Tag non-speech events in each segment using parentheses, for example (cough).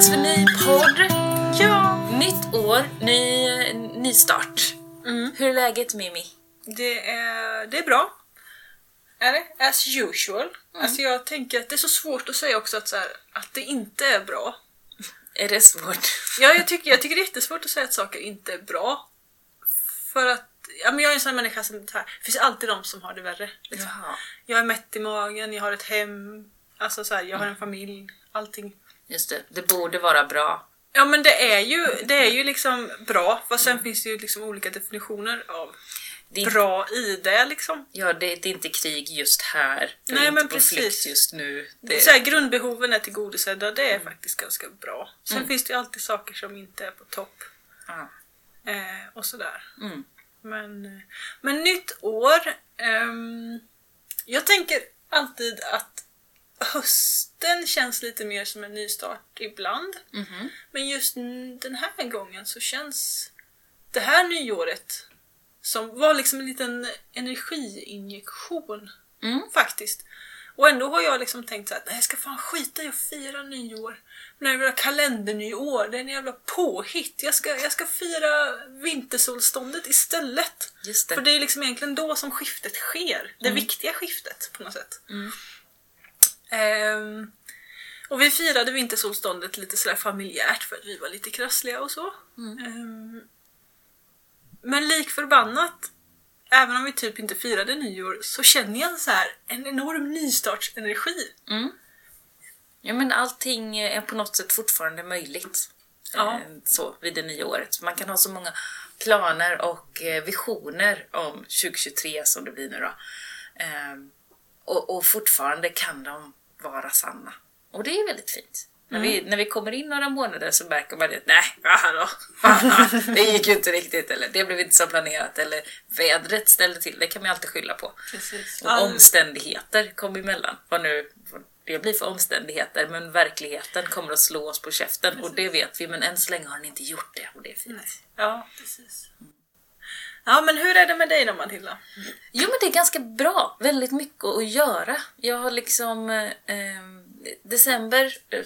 dags för ny podd. Ja. Nytt år, ny, ny start. Mm. Hur är läget Mimi? Det är, det är bra. Är det? As usual. Alltså jag tänker att det är så svårt att säga också att, så här, att det inte är bra. Är det svårt? Ja, jag tycker, jag tycker det är jättesvårt att säga att saker inte är bra. För att ja, men jag är en sån här människa som... Så här, det finns alltid de som har det värre. Liksom. Jag är mätt i magen, jag har ett hem, alltså så här, jag har en familj, allting. Just det, det borde vara bra. Ja men det är ju, det är ju liksom bra, fast sen finns det ju liksom olika definitioner av Det är, bra i det liksom. Ja, det, det är inte krig just här. Nej, men precis. just nu. Det, Så här, grundbehoven är tillgodosedda, det är faktiskt ganska bra. Sen finns det ju alltid saker som inte är på topp. ja. Eh, och sådär. Mm. Men, eh, men nytt år. ehm, jag tänker alltid att hösten känns lite mer som en nystart ibland. Mhm. Men just den här gången så känns det här nyåret som var liksom en liten energiinjektion Mm. faktiskt. Och ändå har jag liksom tänkt så här, nej jag ska fan skita i att fira nyår. Men det jävla kalendernyår, det är en jävla påhitt. Jag ska, jag ska fira vintersolståndet istället. Det. För det är liksom egentligen då som skiftet sker. Det viktiga skiftet på något sätt. Mm. Ehm, och vi firade vintersolståndet lite sådär familjärt för att vi var lite krassliga och så. Ehm, men lik förbannat, även om vi typ inte firade nyår, så känner jag så här en enorm nystartsenergi. Mm. Ja, men allting är på något sätt fortfarande möjligt. Ja. Eh, Så, vid det nya året. Man kan ha så många planer och eh, visioner om 2023 som det blir nu då. Eh, Och, och fortfarande kan de vara sanna. Och det är väldigt fint. När, vi, när vi kommer in några månader så märker man att nej, hallå, (laughs) det gick ju inte riktigt eller det blev inte som planerat eller vädret ställde till, det kan man alltid skylla på. Precis. Och omständigheter kom emellan. Vad nu det blir för omständigheter, men verkligheten kommer att slå oss på käften och det vet vi, men än så länge har den inte gjort det och det är fint. Ja, precis. Ja, men hur är det med dig då Matilda? Jo men det är ganska bra, väldigt mycket att göra. Jag har liksom... Eh, eh, december eh,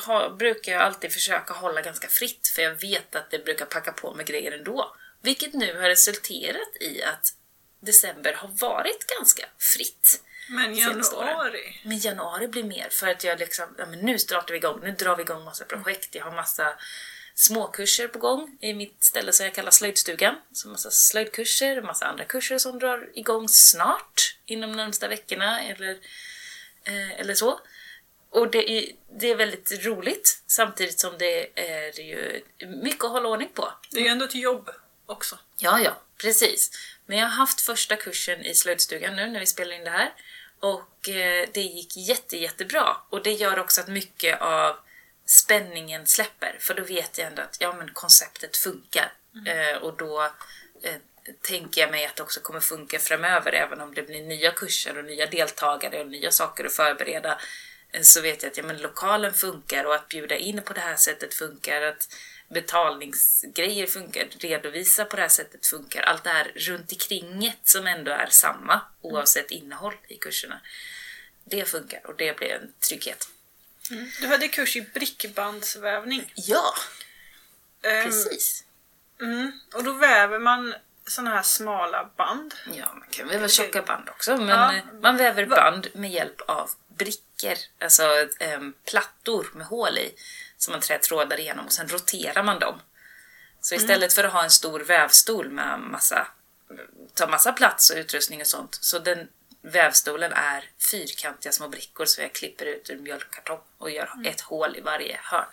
har, brukar jag alltid försöka hålla ganska fritt för jag vet att det brukar packa på med grejer ändå. Vilket nu har resulterat i att december har varit ganska fritt. Men januari? Men januari blir mer för att jag liksom, ja, men nu startar vi igång, nu drar vi igång massa projekt. Jag har massa småkurser på gång i mitt ställe som jag kallar slöjdstugan. Så massa slöjdkurser, massa andra kurser som drar igång snart, inom de närmsta veckorna eller, eh, eller så. Och det är, det är väldigt roligt samtidigt som det är ju mycket att hålla ordning på. Det är ju ändå ett jobb också. Ja, ja, precis. Men jag har haft första kursen i slöjdstugan nu när vi spelar in det här. Och eh, det gick jätte, jättebra. Och det gör också att mycket av spänningen släpper. För då vet jag ändå att ja, men konceptet funkar. Eh, och då eh, tänker jag mig att det också kommer funka framöver. Även om det blir nya kurser och nya deltagare och nya saker att förbereda. eh, Så vet jag att ja, men lokalen funkar och att bjuda in på det här sättet funkar. Att betalningsgrejer funkar, redovisa på det här sättet funkar. Allt det här runt omkringet som ändå är samma oavsett innehåll i kurserna. Det funkar och det blir en trygghet. Du hade kurs i brickbandsvävning. Ja, Ehm, precis. Mm, och då väver man såna här smala band. Ja, man kan väva tjocka band också, men Ja. eh, man väver band med hjälp av brickor, alltså em, plattor med hål i, som man trär trådar igenom och sen roterar man dem. Så istället för att ha en stor vävstol med massa, ta massa plats och utrustning och sånt, så den vävstolen är fyrkantiga små brickor så jag klipper ut ur mjölkkartong och gör ett hål i varje hörn.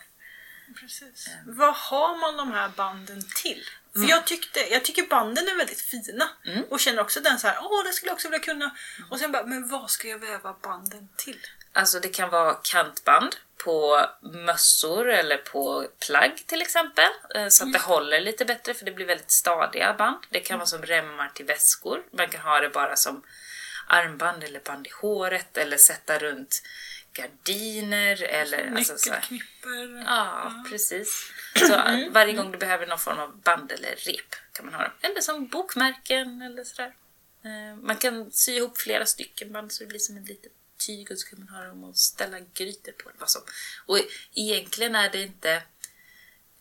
Precis. Vad har man de här banden till? För Mm. jag, tyckte, jag tycker banden är väldigt fina. Och känner också den så här, åh det skulle jag också vilja kunna. Mm. Och sen bara, men vad ska jag väva banden till? Alltså det kan vara kantband på mössor eller på plagg till exempel. eh, Så att det håller lite bättre för det blir väldigt stadiga band. Det kan vara som remmar till väskor. Man kan ha det bara som armband eller band i håret eller sätta runt gardiner eller... Alltså, så här. Nyckelknipper. Ja, precis. Så varje gång du behöver någon form av band eller rep kan man ha dem. Eller som bokmärken eller sådär. Eh, Man kan sy ihop flera stycken band så det blir som en liten tyg och så kan man ha dem och ställa grytor på. Vad som. Och egentligen är det inte...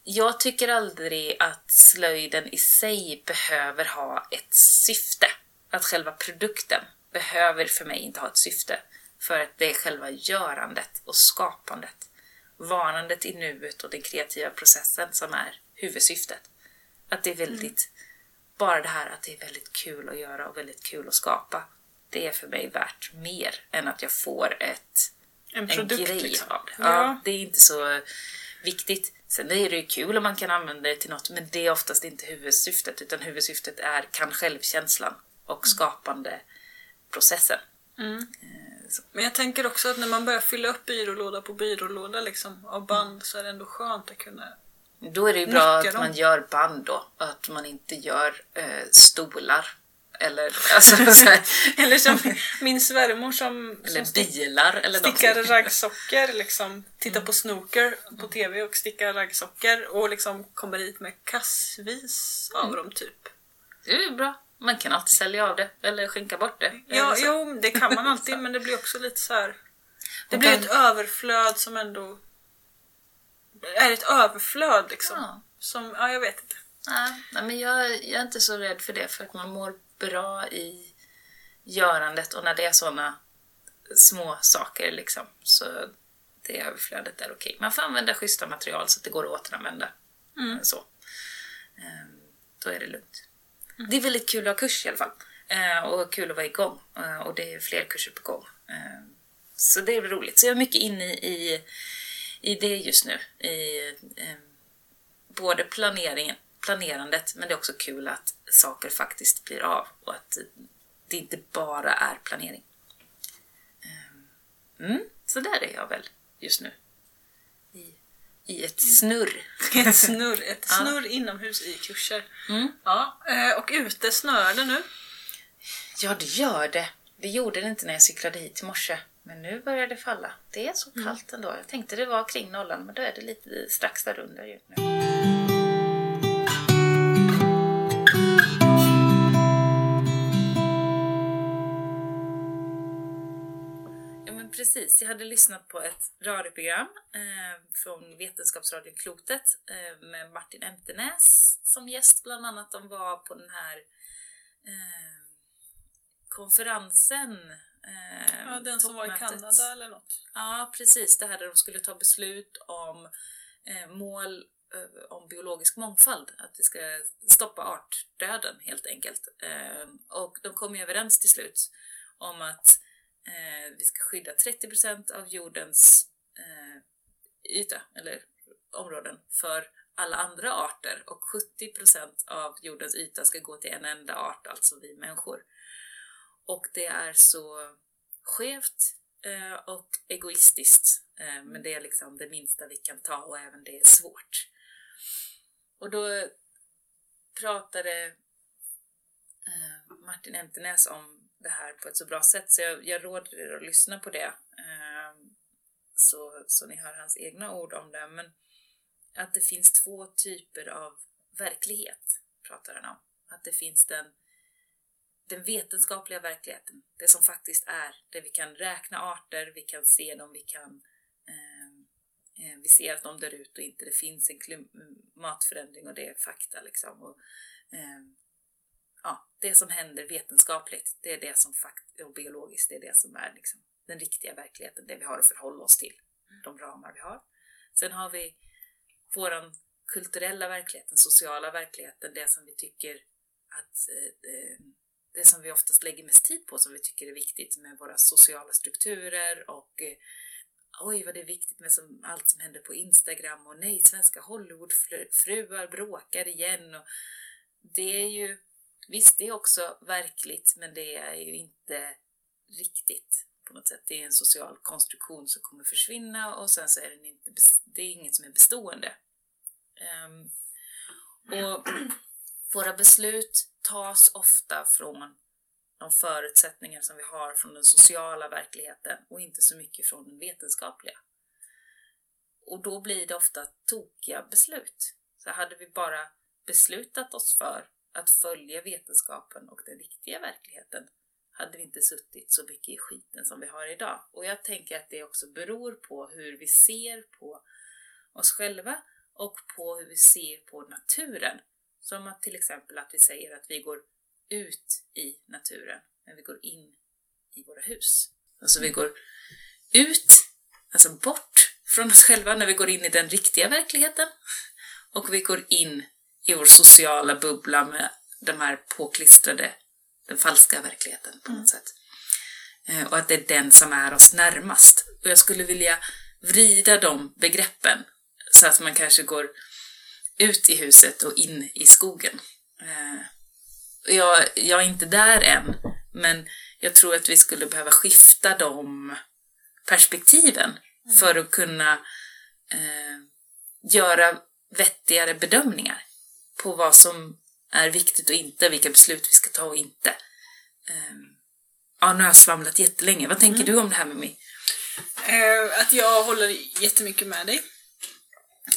Jag tycker aldrig att slöjden i sig behöver ha ett syfte. Att själva produkten behöver för mig inte ha ett syfte. För att det är själva görandet och skapandet. Varandet i nuet och den kreativa processen som är huvudsyftet. Att det är väldigt, bara det här att det är väldigt kul att göra och väldigt kul att skapa. Det är för mig värt mer än att jag får ett, En en produkt grej liksom. av det. Ja. Ja, det är inte så viktigt. Sen är det ju kul om man kan använda det till något, men det är oftast inte huvudsyftet, utan huvudsyftet är kan självkänslan och skapande processen. Men jag tänker också att när man börjar fylla upp byrålåda på byrålåda liksom, av band så är det ändå skönt att kunna... Då är det ju bra att dem. man gör band då, att man inte gör eh, stolar. Eller, (laughs) alltså, så här, Eller som min svärmor som, som eller stick, bilar eller något. stickar raggsockor, liksom, tittar på snooker på TV och stickar raggsockor och liksom kommer hit med kassvis av Mm. dem typ. Det är ju bra. Man kan alltid sälja av det eller skänka bort det. Ja, jo, det kan man alltid men det blir också lite så här. Det blir ett överflöd som ändå är ett överflöd liksom. Ja. Som, ja jag vet inte. Nej, men jag, jag är inte så rädd för det för att man mår bra i görandet och när det är såna små saker liksom så det överflödet är okej. Man får använda schyssta material så att det går att återanvända. Så. Ehm, Då är det lugnt. Det är väldigt kul att ha kurs i alla fall. Eh, Och kul att vara igång. Eh, Och det är fler kurser på gång. Eh, Så det är roligt. Så jag är mycket inne i, i det just nu. I, eh, både planeringen, planerandet, men det är också kul att saker faktiskt blir av och att det inte bara är planering. Eh, mm, så där är jag väl just nu. I, ett snurr. (laughs) Ett snurr, ett Ja. snurr inomhus i kurser. Mm. Ja, eh, och ute snöar det nu. Ja, det gör det. Det gjorde det inte när jag cyklade hit i morse. Men nu börjar det falla. Det är så kallt ändå. Jag tänkte det var kring nollan, men då är det lite strax där under nu. Precis. Jag hade lyssnat på ett radioprogram eh, från Vetenskapsradion Klotet eh, med Martin Emtenäs som gäst bland annat. De var på den här eh, konferensen. Eh, Ja, den som var i. Kanada eller något. Ja, precis. Det här där de skulle ta beslut om eh, mål eh, om biologisk mångfald. Att vi ska stoppa artdöden helt enkelt. Och de kom ju överens till slut om att eh, vi ska skydda 30% av jordens eh, yta, eller områden, för alla andra arter och 70% av jordens yta ska gå till en enda art, alltså vi människor. Och det är så skevt eh, och egoistiskt. Eh, men det är liksom det minsta vi kan ta och även det är svårt. Och då pratade eh, Martin Emtenäs om det här på ett så bra sätt så jag, jag råder er att lyssna på det. Eh, så, så ni hör hans egna ord om det. Men att det finns två typer av verklighet, pratar han om. Att det finns den den vetenskapliga verkligheten, det som faktiskt är, där vi kan räkna arter, vi kan se dem, vi kan eh, eh, vi ser att de dör ut och inte det finns en klimatförändring och det är fakta liksom. Och, eh, ja, det som händer vetenskapligt, det är det som fakt och biologiskt, det är det som är liksom, den riktiga verkligheten, det vi har att förhålla oss till, de ramar vi har. Sen har vi våran kulturella verklighet, den sociala verkligheten, det som vi tycker att eh, det som vi oftast lägger mest tid på, som vi tycker är viktigt med våra sociala strukturer och eh, oj vad det är viktigt med som, allt som händer på Instagram och nej, svenska Hollywoodfruar bråkar igen och det är ju, visst det är också verkligt men det är ju inte riktigt på något sätt. Det är en social konstruktion som kommer försvinna och sen så är den inte, det är inget som är bestående. Um, och (clears throat) våra beslut tas ofta från de förutsättningar som vi har från den sociala verkligheten och inte så mycket från den vetenskapliga. Och då blir det ofta tokiga beslut. Så hade vi bara beslutat oss för att följa vetenskapen och den riktiga verkligheten, hade vi inte suttit så mycket i skiten som vi har idag. Och jag tänker att det också beror på hur vi ser på oss själva och på hur vi ser på naturen. Som att till exempel att vi säger att vi går ut i naturen, men vi går in i våra hus. Alltså vi går ut, alltså bort från oss själva när vi går in i den riktiga verkligheten. Och vi går in i vår sociala bubbla med de här påklistrade, den falska verkligheten på något mm. sätt. Eh, och att det är den som är oss närmast. Och jag skulle vilja vrida de begreppen så att man kanske går ut i huset och in i skogen. Eh, jag, jag är inte där än, men jag tror att vi skulle behöva skifta de perspektiven mm. för att kunna eh, göra vettigare bedömningar på vad som är viktigt och inte, vilka beslut vi ska ta och inte. Eh, ja, nu har jag svamlat jättelänge. Vad tänker mm. du om det här med mig? Eh, att jag håller jättemycket med dig.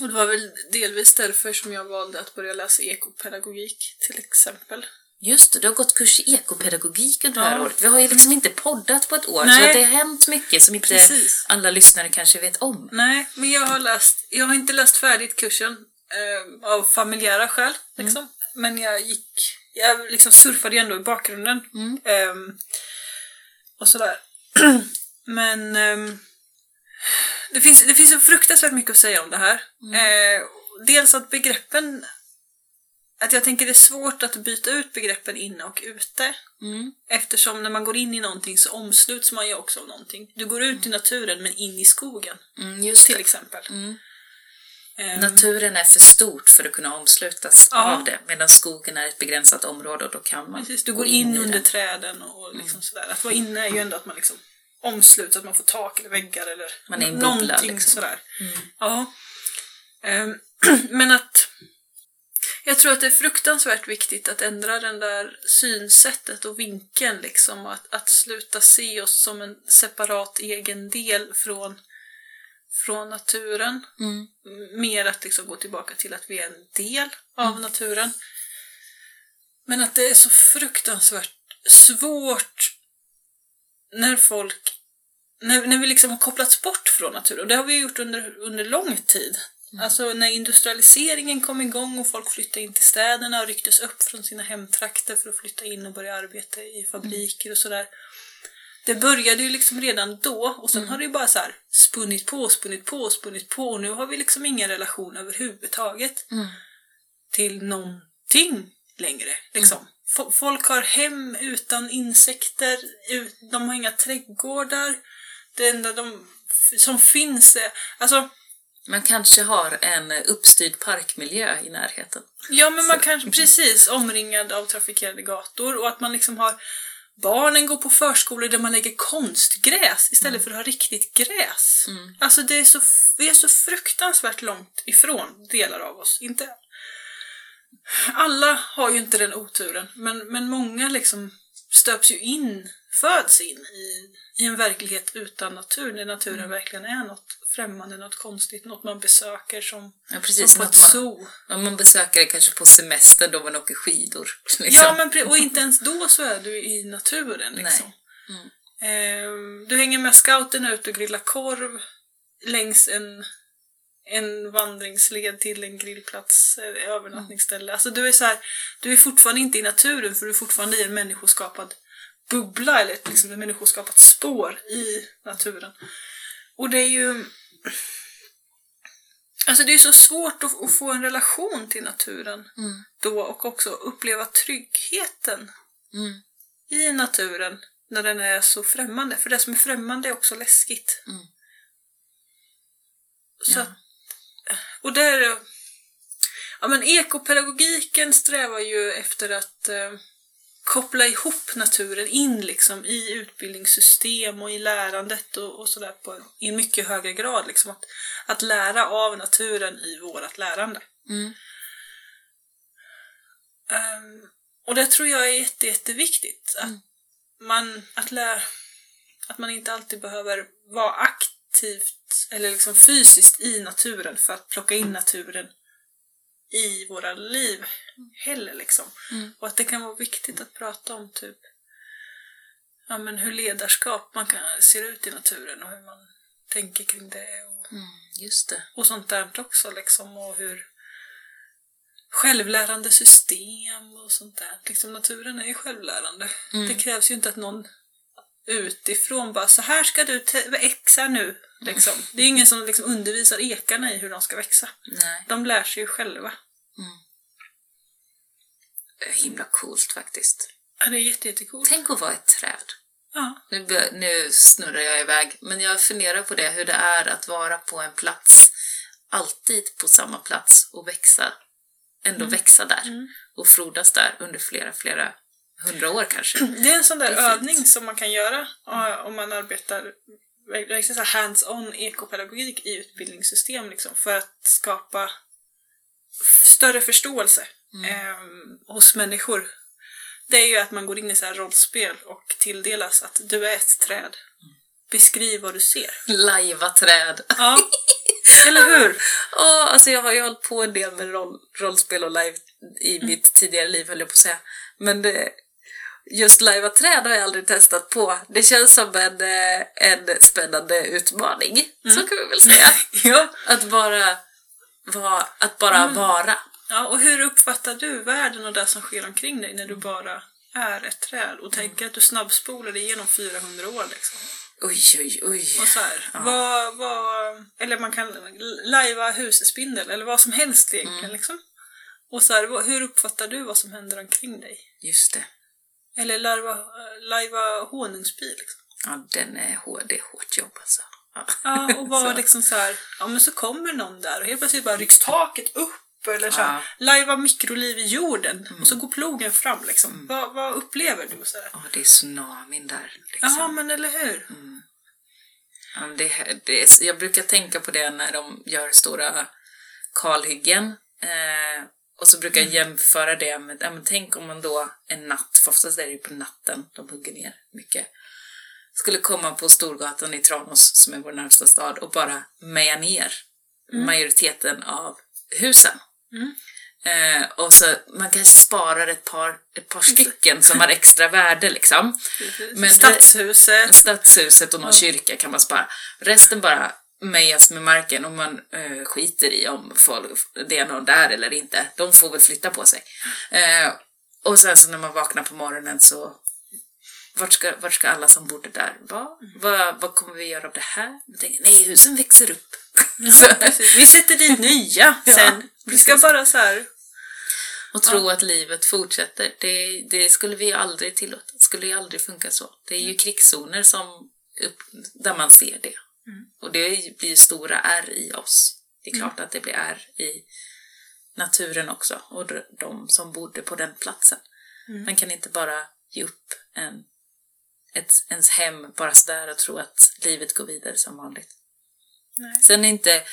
Och det var väl delvis därför som jag valde att börja läsa ekopedagogik till exempel. Just det, du har gått kurs i ekopedagogik under det här året. Vi har ju liksom inte poddat på ett år, Nej. så det har hänt mycket som inte Precis. alla lyssnare kanske vet om. Nej, men jag har läst, jag har inte läst färdigt kursen eh, av familjära skäl, mm. liksom. Mm. Men jag gick, jag liksom surfade ju ändå i bakgrunden. Mm. Eh, och sådär. (clears throat) men eh, det, finns, det finns så fruktansvärt mycket att säga om det här. Mm. Eh, dels att begreppen att jag tänker det är svårt att byta ut begreppen inne och ute. Mm. Eftersom när man går in i någonting så omsluts man ju också av någonting. Du går ut mm. i naturen men in i skogen. Mm, till exempel. Um, naturen är för stort för att kunna omslutas ja. av det medan skogen är ett begränsat område och då kan man Precis, du går in, in under den. träden och liksom mm. sådär. Att vara inne är ju ändå att man liksom omsluts, att man får tak eller väggar eller man är någonting bubbla, liksom. sådär. Mm. Ja. Um, (clears throat) men att jag tror att det är fruktansvärt viktigt att ändra den där synsättet och vinkeln liksom. Att, att sluta se oss som en separat egen del från, från naturen. Mm. Mer att liksom gå tillbaka till att vi är en del av mm. naturen. Men att det är så fruktansvärt svårt när folk när, när vi liksom har kopplats bort från naturen, och det har vi gjort under, under lång tid. Mm. Alltså när industrialiseringen kom igång och folk flyttade in till städerna och rycktes upp från sina hemtrakter för att flytta in och börja arbeta i fabriker och sådär. Det började ju liksom redan då och sen mm. har det ju bara så här spunnit på, spunnit på, spunnit på och nu har vi liksom ingen relation överhuvudtaget mm. till någonting längre. Liksom. Mm. Folk har hem utan insekter, de har inga trädgårdar. Det enda de som finns är... Alltså, man kanske har en uppstyrd parkmiljö i närheten. Ja, men man kanske precis omringad av trafikerade gator och att man liksom har Barnen går på förskolor där man lägger konstgräs istället mm. för att ha riktigt gräs. Mm. Alltså det är så, vi är så fruktansvärt långt ifrån delar av oss. Inte alla har ju inte den oturen, men, men många liksom stöps ju in, föds in i, i en verklighet utan natur, när naturen mm. verkligen är något främmande, något konstigt, något man besöker som, ja, precis, som på ett zoo. Man, man besöker det kanske på semester då man åker skidor. (laughs) Liksom. Ja, men, och inte ens då så är du i naturen. Liksom. Mm. Eh, du hänger med scouterna ut och grillar korv längs en, en vandringsled till en grillplats, eh, övernattningsställe. Mm. Alltså du är så här, du är fortfarande inte i naturen för du är fortfarande i en människoskapad bubbla eller ett, liksom, ett människoskapat spår i naturen. Och det är ju... Alltså det är så svårt att, att få en relation till naturen mm. då och också uppleva tryggheten mm. i naturen när den är så främmande. För det som är främmande är också läskigt. Mm. Så ja. och där... Ja men ekopedagogiken strävar ju efter att eh, koppla ihop naturen in liksom i utbildningssystem och i lärandet och, och sådär i en mycket högre grad. Liksom att, att lära av naturen i vårt lärande. Mm. Um, och det tror jag är jätte, jätteviktigt. Att, mm. man, att, lära, att man inte alltid behöver vara aktivt eller liksom fysiskt i naturen för att plocka in naturen i våra liv heller liksom. Mm. Och att det kan vara viktigt att prata om typ ja, men hur ledarskap man kan, ser ut i naturen och hur man tänker kring det. Och, Mm, just det. och sånt där också liksom. Och hur självlärande system och sånt där. Liksom naturen är ju självlärande. Mm. Det krävs ju inte att någon utifrån bara så här ska du växa nu. Liksom. Det är ingen som liksom undervisar ekarna i hur de ska växa. Nej. De lär sig ju själva. Det är himla coolt faktiskt. Ja, det är jätte, jättecoolt. Tänk att vara ett träd. Ja. Nu, nu snurrar jag iväg, men jag funderar på det, hur det är att vara på en plats, alltid på samma plats och växa, ändå växa där och frodas där under flera, flera hundra år kanske. (clears throat) Det är en sån där fint. övning som man kan göra om man arbetar verkligen hands-on ekopedagogik i utbildningssystem liksom, för att skapa större förståelse eh, hos människor. Det är ju att man går in i så här rollspel och tilldelas att du är ett träd. Beskriv vad du ser. Lajva träd. Ja, (laughs) eller hur? Åh, alltså jag har ju hållit på en del med roll, rollspel och live i mitt tidigare liv, höll jag på att säga. Men det, just lajva träd har jag aldrig testat på. Det känns som en, eh, en spännande utmaning, så kan vi väl säga. (laughs) Ja. Att bara, vara, att bara vara. ja, och hur uppfattar du världen och det som sker omkring dig när du bara är ett träd och tänker att du snabbspolar dig igenom 400 år liksom? Oj, oj, oj. Och så här, vad, vad, eller man kan lajva husespindel eller vad som helst egentligen liksom. Och så här, hur uppfattar du vad som händer omkring dig? Just det. Eller larva, lajva honungsbi liksom. Ja, den är hård. Det är hårt jobb alltså. Ja. Ja, och (laughs) vara liksom så här, ja men så kommer någon där och helt plötsligt bara rycks taket upp eller så här, Ja. lajva mikroliv i jorden och så går plogen fram liksom. Vad, vad upplever du? Så här? Ja, det är tsunamin där. Liksom. Ja, men eller hur? Ja, men det, det jag brukar tänka på det när de gör stora kalhyggen. Eh, och så brukar jag jämföra det med, ja, men tänk om man då en natt, för oftast är det ju på natten de hugger ner mycket, skulle komma på Storgatan i Tranås, som är vår närmsta stad, och bara meja ner majoriteten av husen. Eh, och så man kanske sparar ett par, ett par stycken som har extra värde liksom. Men Stadshuset. Stadshuset och någon kyrka kan man spara. Resten bara mejas med marken och man eh, skiter i om folk, det är någon där eller inte. De får väl flytta på sig. Eh, och sen så när man vaknar på morgonen så vart ska, vart ska alla som bodde där vara? Vad, vad kommer vi göra av det här? Jag tänker, nej, husen växer upp. Precis. (laughs) Vi sätter dit nya Ja, sen. Vi ska bara så här. och tro att livet fortsätter, det, det skulle vi aldrig tillåta. Det skulle ju aldrig funka så. Det är ju krigszoner som upp, där man ser det. Och det blir ju stora R i oss. Det är klart att det blir R i naturen också och de, som bodde på den platsen. Man kan inte bara ge upp en, ett, ens hem bara sådär och tro att livet går vidare som vanligt. Nej. Sen är inte,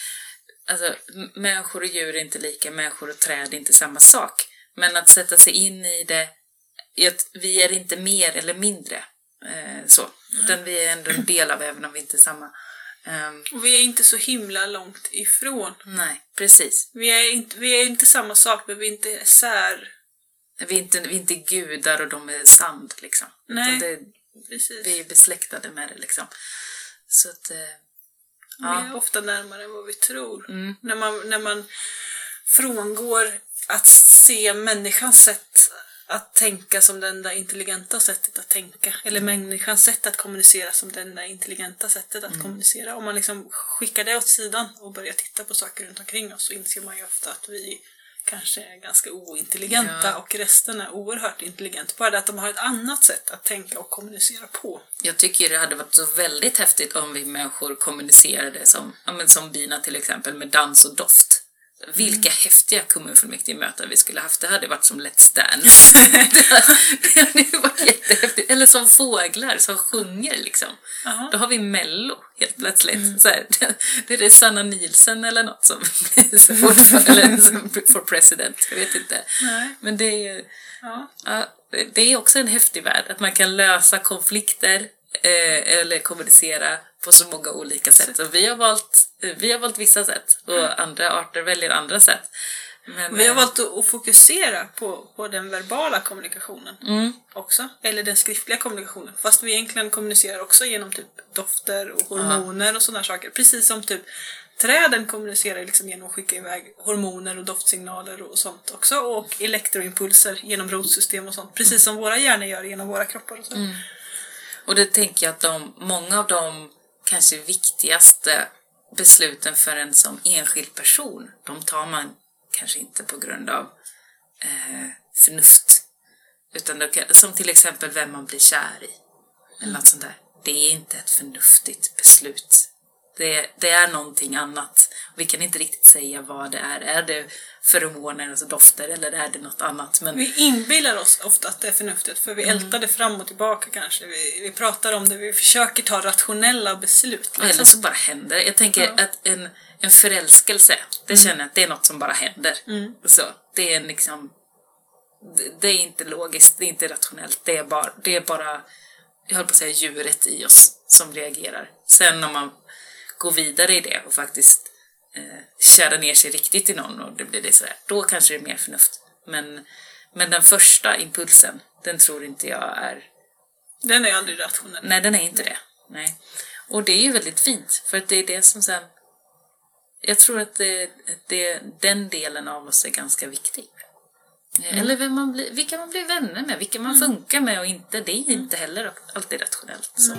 alltså människor och djur är inte lika, människor och träd är inte samma sak. Men att sätta sig in i det, i att vi är inte mer eller mindre eh, så. Utan vi är ändå en del av även om vi inte är samma. Och vi är inte så himla långt ifrån. nej, precis. Vi är inte, vi är inte samma sak, men vi är inte sär. Vi är inte, vi är inte gudar och de är sand liksom. Nej. Det, Precis. vi är besläktade med det liksom. Så att, eh, Vi är ofta närmare än vad vi tror. Mm. När, man, när man frångår att se människans sätt att tänka som det enda intelligenta sättet att tänka. Eller människans sätt att kommunicera som det enda intelligenta sättet att Mm. kommunicera. Om man liksom skickar det åt sidan och börjar titta på saker runt omkring oss så inser man ju ofta att vi kanske är ganska ointelligenta Ja. och resten är oerhört intelligent. Bara det att de har ett annat sätt att tänka och kommunicera på. Jag tycker det hade varit så väldigt häftigt om vi människor kommunicerade som, ja, men som bina till exempel, med dans och doft. Vilka häftiga kommunfullmäktigemöten vi skulle haft. Det hade varit som Let's Dance. (laughs) det hade varit jättehäftigt. Eller som fåglar som sjunger liksom. Jaha. Då har vi Mello helt plötsligt. Så här, (laughs) det är det Sanna Nielsen eller något som (laughs) som for president. Jag vet inte. Nej. Men det är. Ja. Ja, det är också en häftig värld, att man kan lösa konflikter eh, eller kommunicera på så många olika sätt. Och vi har valt, vi har valt vissa sätt och andra arter väljer andra sätt. Men, Vi har eh, valt att fokusera på, på den verbala kommunikationen Mm. också. Eller den skriftliga kommunikationen. Fast vi egentligen kommunicerar också genom typ dofter och hormoner och sådana saker. Precis som typ träden kommunicerar liksom genom att skicka iväg hormoner och doftsignaler och sånt också. Och elektroimpulser genom rotsystem och sånt. Precis som våra hjärnor gör genom våra kroppar och så. Och det tänker jag att de, många av de kanske viktigaste besluten för en som enskild person, de tar man kanske inte på grund av eh, förnuft. Utan kan, som till exempel vem man blir kär i. Eller något sånt där. Det är inte ett förnuftigt beslut. Det, det är någonting annat. Vi kan inte riktigt säga vad det är. Är det feromoner, alltså dofter, eller är det något annat? Men Vi inbillar oss ofta att det är förnuftigt för vi Mm. ältar det fram och tillbaka kanske. Vi, vi pratar om det, vi försöker ta rationella beslut. Eller Liksom. så bara händer. Jag tänker Ja. att en, en förälskelse, det känner jag att det är något som bara händer. Så, det är liksom... Det, det är inte logiskt, det är inte rationellt, det är bara, det är bara jag höll på att säga djuret i oss som reagerar. Sen om man går vidare i det och faktiskt eh, ner sig riktigt i någon och det blir det sådär, då kanske det är mer förnuft. Men, men den första impulsen, den tror inte jag är Den är aldrig rationell. Nej, den är inte det. Nej. Och det är ju väldigt fint, för att det är det som sen... Jag tror att det, det, den delen av oss är ganska viktig. Eller vem man blir, vilka man blir vänner med, vilka man funkar med och inte. Det är inte heller alltid rationellt. Så.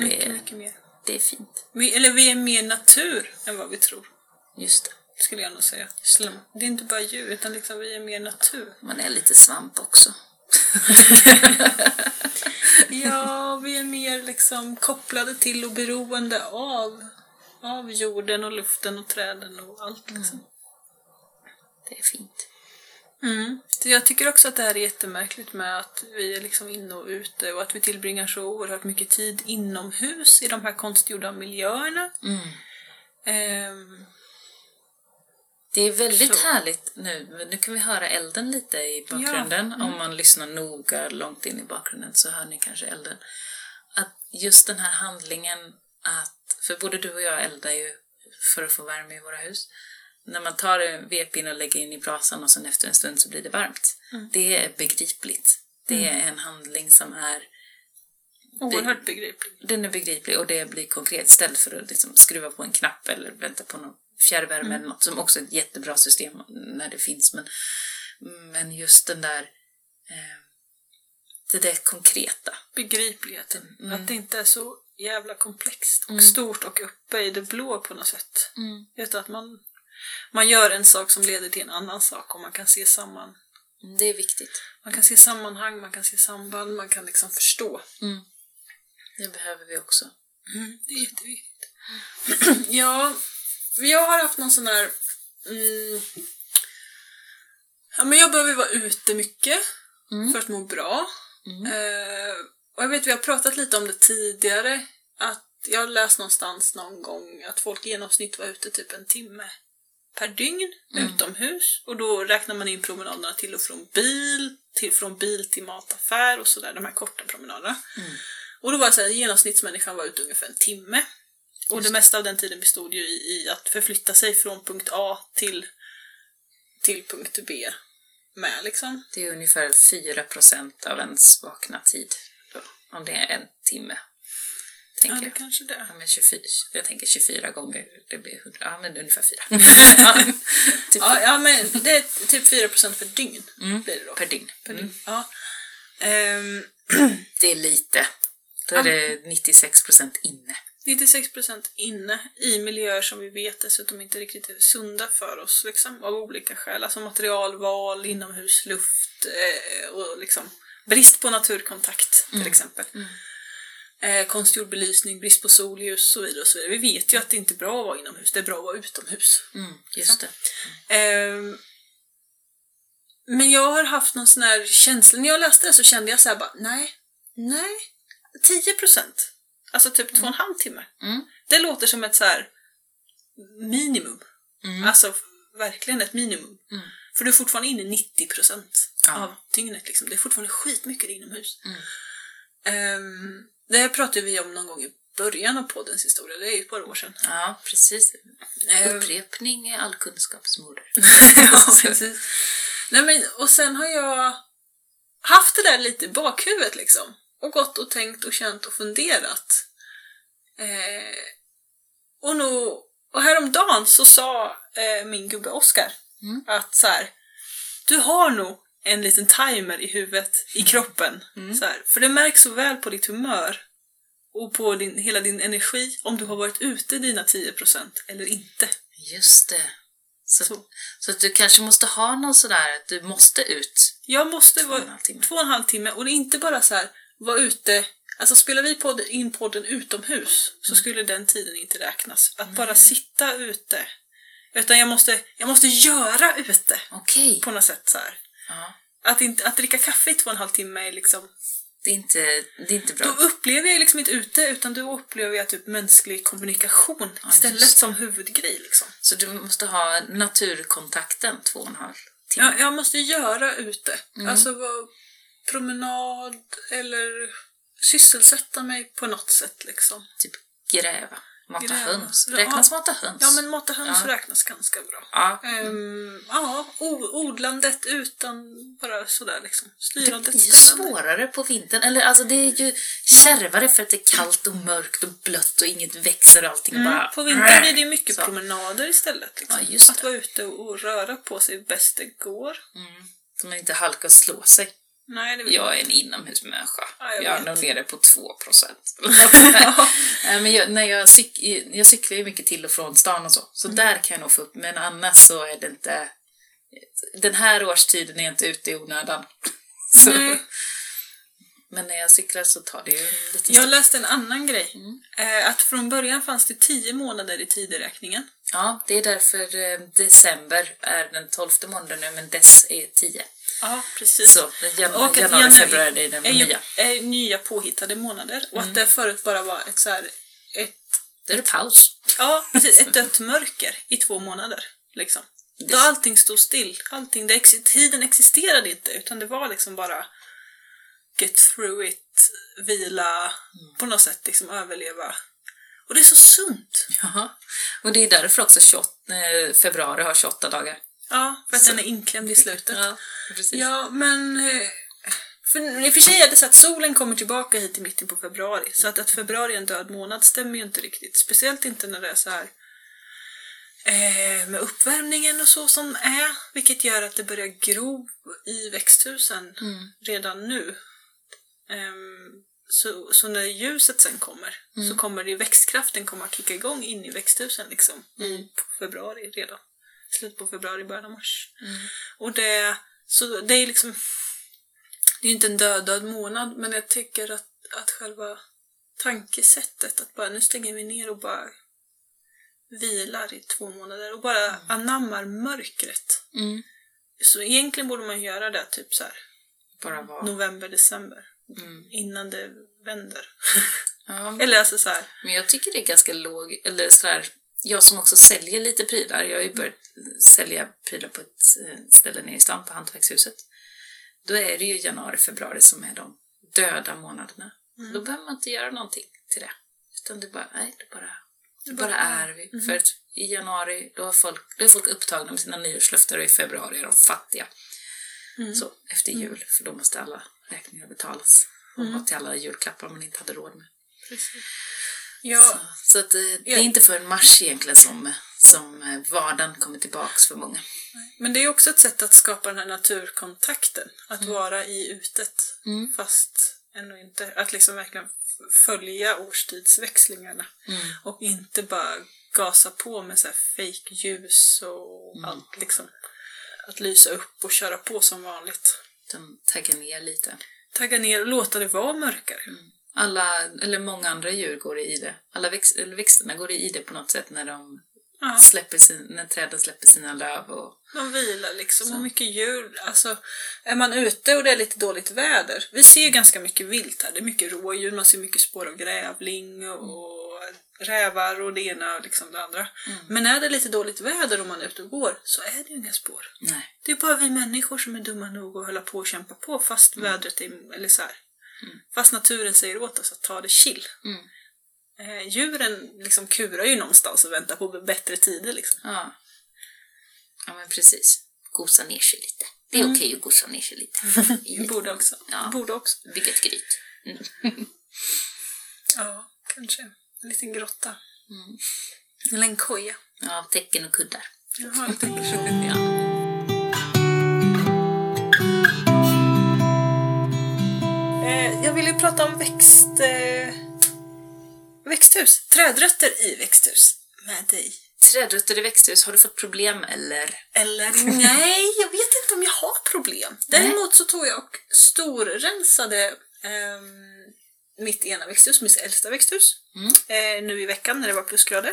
Det Mycket, är, mycket mer. det är fint. Vi, eller vi är mer natur än vad vi tror. Just det. Skulle jag nog säga. Eller, Det är inte bara djur, utan liksom vi är mer natur. Man är lite svamp också. (laughs) Ja, vi är mer liksom kopplade till och beroende av, av jorden och luften och träden och allt liksom. Det är fint. Mm. Jag tycker också att det här är jättemärkligt med att vi är liksom inne och ute och att vi tillbringar så oerhört mycket tid inomhus i de här konstgjorda miljöerna. Mm. Ehm, Det är väldigt Så. härligt nu. Nu kan vi höra elden lite i bakgrunden. Om man lyssnar noga långt in i bakgrunden så hör ni kanske elden. Att just den här handlingen att, för både du och jag eldar ju för att få värme i våra hus. När man tar en vedpinne och lägger in i brasan och sen efter en stund så blir det varmt. Det är begripligt. Det är en handling som är oerhört begriplig. den är begriplig och det blir konkret istället för att liksom skruva på en knapp eller vänta på någon fjärrvärme eller något som också är ett jättebra system när det finns. Men, men just den där eh, det där konkreta. Begripligheten. Mm. Att det inte är så jävla komplext och stort och uppe i det blå på något sätt. Utan att man, man gör en sak som leder till en annan sak och man kan se samman. Det är viktigt. Man kan se sammanhang, man kan se samband, man kan liksom förstå. Det behöver vi också. Det är jätteviktigt. (clears throat) ja, jag har haft någon sån här... Mm, ja, men jag behöver vara ute mycket för att må bra. Eh, och jag vet, vi har pratat lite om det tidigare. Att jag har läst någonstans någon gång att folk i genomsnitt var ute typ en timme per dygn utomhus. Och då räknar man in promenaderna till och från bil, till från bil till mataffär och sådär, de här korta promenaderna. Och då var det så här, genomsnittsmänniskan var ute ungefär en timme. Och det mesta av den tiden bestod ju i, i att förflytta sig från punkt A till, till punkt B med liksom. Det är ungefär 4% av ens vakna tid. Då, om det är en timme. Ja, Tänker det jag. kanske det. Ja, men 24, jag tänker 24 gånger, det blir 100, ja men ungefär 4. (laughs) (laughs) typ Ja, ja, men det är typ 4% per dygn blir det då. per dygn. Per Mm. dygn. Ja. Ehm, Det är lite. Då är det 96% inne. 96% inne i miljöer som vi vet dessutom inte riktigt är sunda för oss liksom, av olika skäl. Alltså materialval, inomhusluft eh, och liksom brist på naturkontakt till exempel. Eh, konstgjord belysning, brist på solljus och så vidare, och så vidare. Vi vet ju att det inte är bra att vara inomhus, det är bra att vara utomhus. Mm, just det. Ehm, men jag har haft någon sån här känsla, när jag läste det så kände jag så här bara, nej, nej, 10 procent. Alltså typ två och en halv timme. Mm. Det låter som ett så här minimum. Mm. Alltså verkligen ett minimum. Mm. För du är fortfarande inne 90 procent Ja. av dygnet liksom. Det är fortfarande skitmycket inomhus. Mm. Det här pratade vi om någon gång i början av poddens historia, det är ju ett par år sedan. Ja, precis. Ehm, Upprepning är all kunskaps moder. (laughs) ja, precis. Nej, men, och sen har jag haft det där lite i bakhuvudet liksom. Och gått och tänkt och känt och funderat. Eh, och, nog, och häromdagen så sa eh, min gubbe Oskar Mm. att så här, du har nog en liten timer i huvudet, i kroppen. Så här, för det märks så väl på ditt humör och på din, hela din energi om du har varit ute dina 10% eller inte. Just det. Så, Så. så. att du kanske måste ha någon sådär att du måste ut. Jag måste vara två och en halv timme och det är inte bara så här vara ute Alltså spelar vi podd, in podden utomhus så skulle den tiden inte räknas. Att bara sitta ute. Utan jag måste, jag måste göra ute Okej. på något sätt så här. Ja. Att, inte, att dricka kaffe i två och en halv timme är liksom... Det är inte, det är inte bra. Då upplever jag liksom inte ute utan då upplever jag typ mänsklig kommunikation Ja, istället just som huvudgrej liksom. Så du måste ha naturkontakten två och en halv timme. Jag, jag måste göra ute. Mm. Alltså promenad eller sysselsätta mig på något sätt liksom. Typ gräva. Mata höns. Ja. Räknas mata höns? Ja men mata höns Ja. räknas ganska bra. Ja. Ehm, ja, odlandet utan bara sådär liksom. Det Styrandet, blir ju ställande. svårare på vintern. Eller alltså det är ju kärvare för att det är kallt och mörkt och blött och inget växer och allting Mm, bara... på vintern är det ju mycket Så. promenader istället. Liksom. Ja, just Att det. vara ute och, och röra på sig bäst det går. Mm. Så man inte halkar och slår sig. Nej, det vill Jag är en inomhusmänniska. Ja, jag jag är nog nere på 2 procent. (laughs) (laughs) men jag, när jag, cyk, jag cyklar ju mycket till och från stan och så. Så Mm. där kan jag nog få upp. Men annars så är det inte... Den här årstiden är jag inte ute i onödan. (laughs) Så. Nej. Men när jag cyklar så tar det ju en liten Jag läste en annan grej. Mm. Eh, att från början fanns det tio månader i tideräkningen. Ja, det är därför eh, december är den tolfte månaden nu, men dess är 10. Ja, precis. Så jan Och januari, januari februari det är den är nya. är nya påhittade månader. Och Mm. att det förut bara var ett så här, ett, Då är det paus. ja, precis, ett dött mörker i två månader. Liksom. Det- Då allting stod still. Allting, det ex tiden existerade inte, utan det var liksom bara get through it, vila, Mm. på något sätt liksom överleva. Och det är så sunt! Jaha. Och det är därför också 28, eh, februari har 28 dagar. Ja, för att Så- den är inklämd i slutet. Ja, precis. Ja, men... eh, För, I och för sig är det så att solen kommer tillbaka hit i mitten på februari. Så att, att februari är en död månad stämmer ju inte riktigt. Speciellt inte när det är så här eh, med uppvärmningen och så som är. Vilket gör att det börjar gro i växthusen Mm. redan nu. Ehm, så, så när ljuset sen kommer så kommer det, växtkraften kommer att kicka igång in i växthusen liksom. I på februari redan. Slut på februari, början av mars. Mm. Och det, så det är liksom, det är ju inte en död, död månad, men jag tycker att, att själva tankesättet, att bara nu stänger vi ner och bara vilar i två månader och bara anammar mörkret. Mm. Så egentligen borde man göra det typ så här Bara vara. november, december, Mm. innan det vänder. (laughs) Ja, Eller alltså så här, Men jag tycker det är ganska låg, eller sådär, jag som också säljer lite prylar, jag har ju börjat sälja prylar på ett eh, ställe nere i stan, på Hantverkshuset. Då är det ju januari, februari som är de döda månaderna. Då behöver man inte göra någonting till det. Utan det bara, nej, det bara, det bara är vi. För att i januari, då, har folk, då är folk upptagna med sina nyårslöften och i februari är de fattiga. Så, efter jul, för då måste alla räkningar betalas. Och mm. till alla julklappar man inte hade råd med. ja, Så, så att, eh, det är inte för mars egentligen som, som eh, vardagen kommer tillbaks för många. men det är också ett sätt att skapa den här naturkontakten. Att vara i utet, Mm. fast ändå inte. Att liksom verkligen följa årstidsväxlingarna. Mm. Och inte bara gasa på med så här fake ljus och Mm. allt liksom. Att lysa upp och köra på som vanligt. Utan tagga ner lite. Tagga ner och låta det vara mörkare. Alla, eller många andra djur går i det. Alla växt, växterna går i det på något sätt när de Ja. släpper sin, när träden släpper sina löv och De vilar liksom. Så. Och mycket djur. Alltså, är man ute och det är lite dåligt väder. Vi ser ju ganska mycket vilt här. Det är mycket rådjur, man ser mycket spår av grävling och rävar och det ena och liksom det andra. Men är det lite dåligt väder om man är ute och går så är det ju inga spår. nej. Det är bara vi människor som är dumma nog att hålla på och kämpa på fast vädret är, eller så här. Fast naturen säger åt oss att ta det chill. Mm. Eh, djuren liksom kurar ju någonstans och väntar på bättre tider liksom. Ja. Ja, men precis. Gosa ner sig lite. Det är okej att gosa ner sig lite. (laughs) Borde också. Ja. Borde också. Bygga ett gryt. (laughs) Ja, kanske. En liten grotta. Mm. Eller en koja. Ja, täcken och kuddar. Jaha, jag tänker så. (laughs) Ja. Eh, jag vill ju prata om växt... Eh, växthus. Trädrötter i växthus. Med dig. Trädrötter i växthus, har du fått problem eller? Eller (laughs) nej, jag vet inte om jag har problem. Däremot så tog jag och storrensade ehm, mitt ena växthus, mitt äldsta växthus, Mm. eh, nu i veckan när det var plusgrader.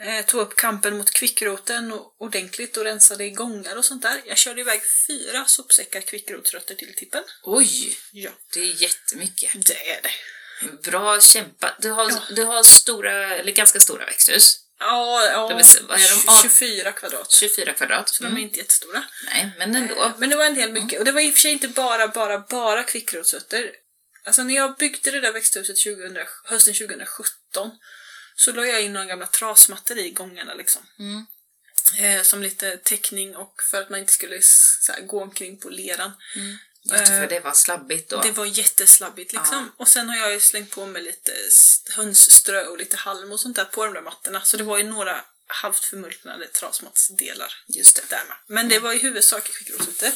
Eh, tog upp kampen mot kvickroten och, ordentligt och rensade i gångar och sånt där. Jag körde iväg fyra sopsäckar kvickrotsrötter till tippen. Oj! Ja, Det är jättemycket. det är det. Bra kämpat. Du har, Ja. du har stora, eller ganska stora växthus. Ja, ja är de? tj- 24 kvadrat. 24 kvadrat. Så de är Mm. inte jättestora. Nej, men ändå. Eh, Men det var en del mycket. Och det var i och för sig inte bara, bara, bara kvickrotsrötter. Alltså när jag byggde det där växthuset 2000, hösten 2017 så la jag in några gamla trasmattor i gångarna liksom. Mm. Eh, som lite täckning och för att man inte skulle här, gå omkring på leran. Just det, för det var slabbigt då. Det var jätteslabbigt liksom. Och sen har jag ju slängt på med lite hönsströ och lite halm och sånt där på de där mattorna. Så det var ju några halvt förmultnade trasmattsdelar Just det. där med. Men det var i huvudsak kvickrotsrötter.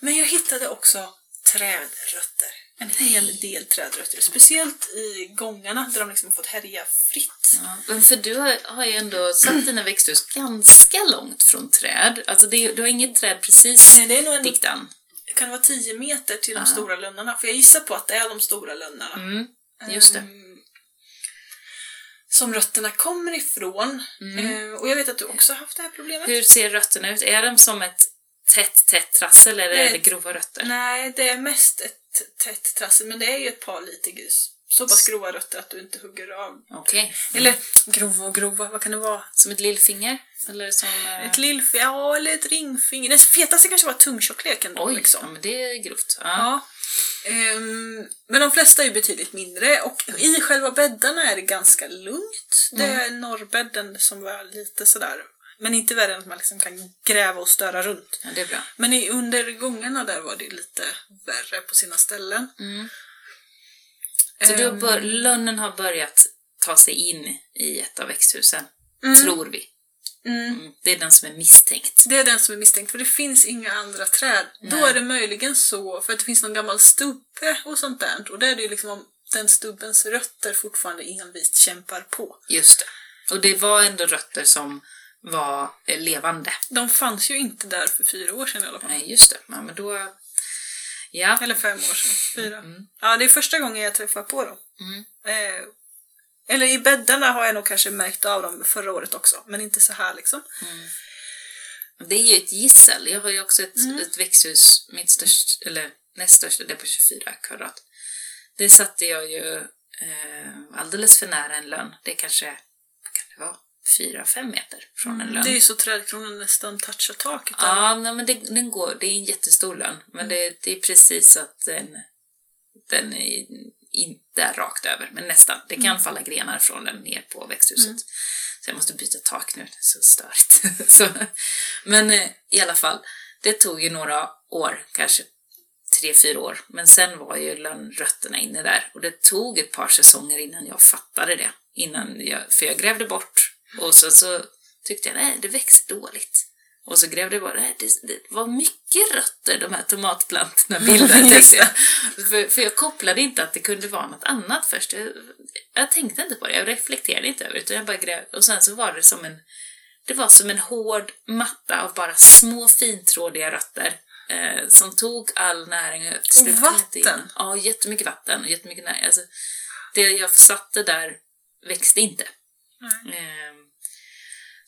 Men jag hittade också trädrötter. En hel del trädrötter. Speciellt i gångarna där de liksom fått härja fritt. Ja, men för du har, har ju ändå satt dina växthus ganska långt från träd. Alltså det, du har inget träd precis Nej, det är nog en, diktan. kan vara 10 meter till de Ja. stora lönnarna. För jag gissar på att det är de stora lönnarna. Mm, just det. Ehm, som rötterna kommer ifrån. Ehm, och jag vet att du också har haft det här problemet. Hur ser rötterna ut? Är de som ett tätt, tätt trassel eller är Nej. det grova rötter? Nej, det är mest ett tätt trassel, men det är ju ett par lite grus. Så pass grova rötter att du inte hugger av. Okej. Eller grova och grova, vad kan det vara? Som ett lillfinger? Eller som... eh, Ett lillfinger, ja eller ett ringfinger. Den fetaste kanske var tungtjockleken då Oj, liksom. ja, men det är grovt. Ja. Ja. Ehm, men de flesta är ju betydligt mindre och i själva bäddarna är det ganska lugnt. Det är norrbädden som var lite sådär, men inte värre än att man liksom kan gräva och störa runt. ja, det är bra. Men i, under gångarna där var det lite värre på sina ställen. Mm. Så Ehm, bör- lönnen har börjat ta sig in i ett av växthusen, Mm. tror vi. mm, Mm. Det är den som är misstänkt. det är den som är misstänkt, för det finns inga andra träd. Då Nej. är det möjligen så, för att det finns någon gammal stubbe och sånt där, och där är det ju liksom om den stubbens rötter fortfarande envist kämpar på. Just det. Och det var ändå rötter som var eh, levande. De fanns ju inte där för fyra år sedan i alla fall. Nej, just det. Ja, men då... Ja. Eller fem år sedan. Fyra. Mm. Ja, det är första gången jag träffar på dem. Mm. Eh, eller i bäddarna har jag nog kanske märkt av dem förra året också, men inte så här liksom. Det är ju ett gissel. Jag har ju också ett, Mm. ett växthus, mitt största, eller näst största, det är på 24 kvadrat. Det satte jag ju eh, alldeles för nära en lönn. Det är kanske, vad kan det vara, 4-5 meter från en lönn. Det är ju så trädkronan nästan touchar taket. där. Ja, nej, men det, den går, det är en jättestor lönn. Men det, det är precis så att den, den är inte rakt över, men nästan. Det kan falla grenar från den ner på växthuset. Så jag måste byta tak nu, det är så störigt. (laughs) så, men eh, i alla fall, det tog ju några år, kanske tre, fyra år. Men sen var ju lönnrötterna inne där. Och det tog ett par säsonger innan jag fattade det. Innan jag, för jag grävde bort och så, så tyckte jag, nej, det växer dåligt. Och så grävde jag bara, nej, det, det var mycket rötter de här tomatplantorna bildade. (laughs) Tänkte jag. För, för jag kopplade inte att det kunde vara något annat först. Jag, jag tänkte inte på det, jag reflekterade inte över det, utan jag bara grävde. Och sen så var det som en, det var som en hård matta av bara små fintrådiga rötter. Eh, som tog all näring och kom vatten? Ja, jättemycket vatten och jättemycket näring. Alltså, det jag satte där växte inte. Nej. Ehm,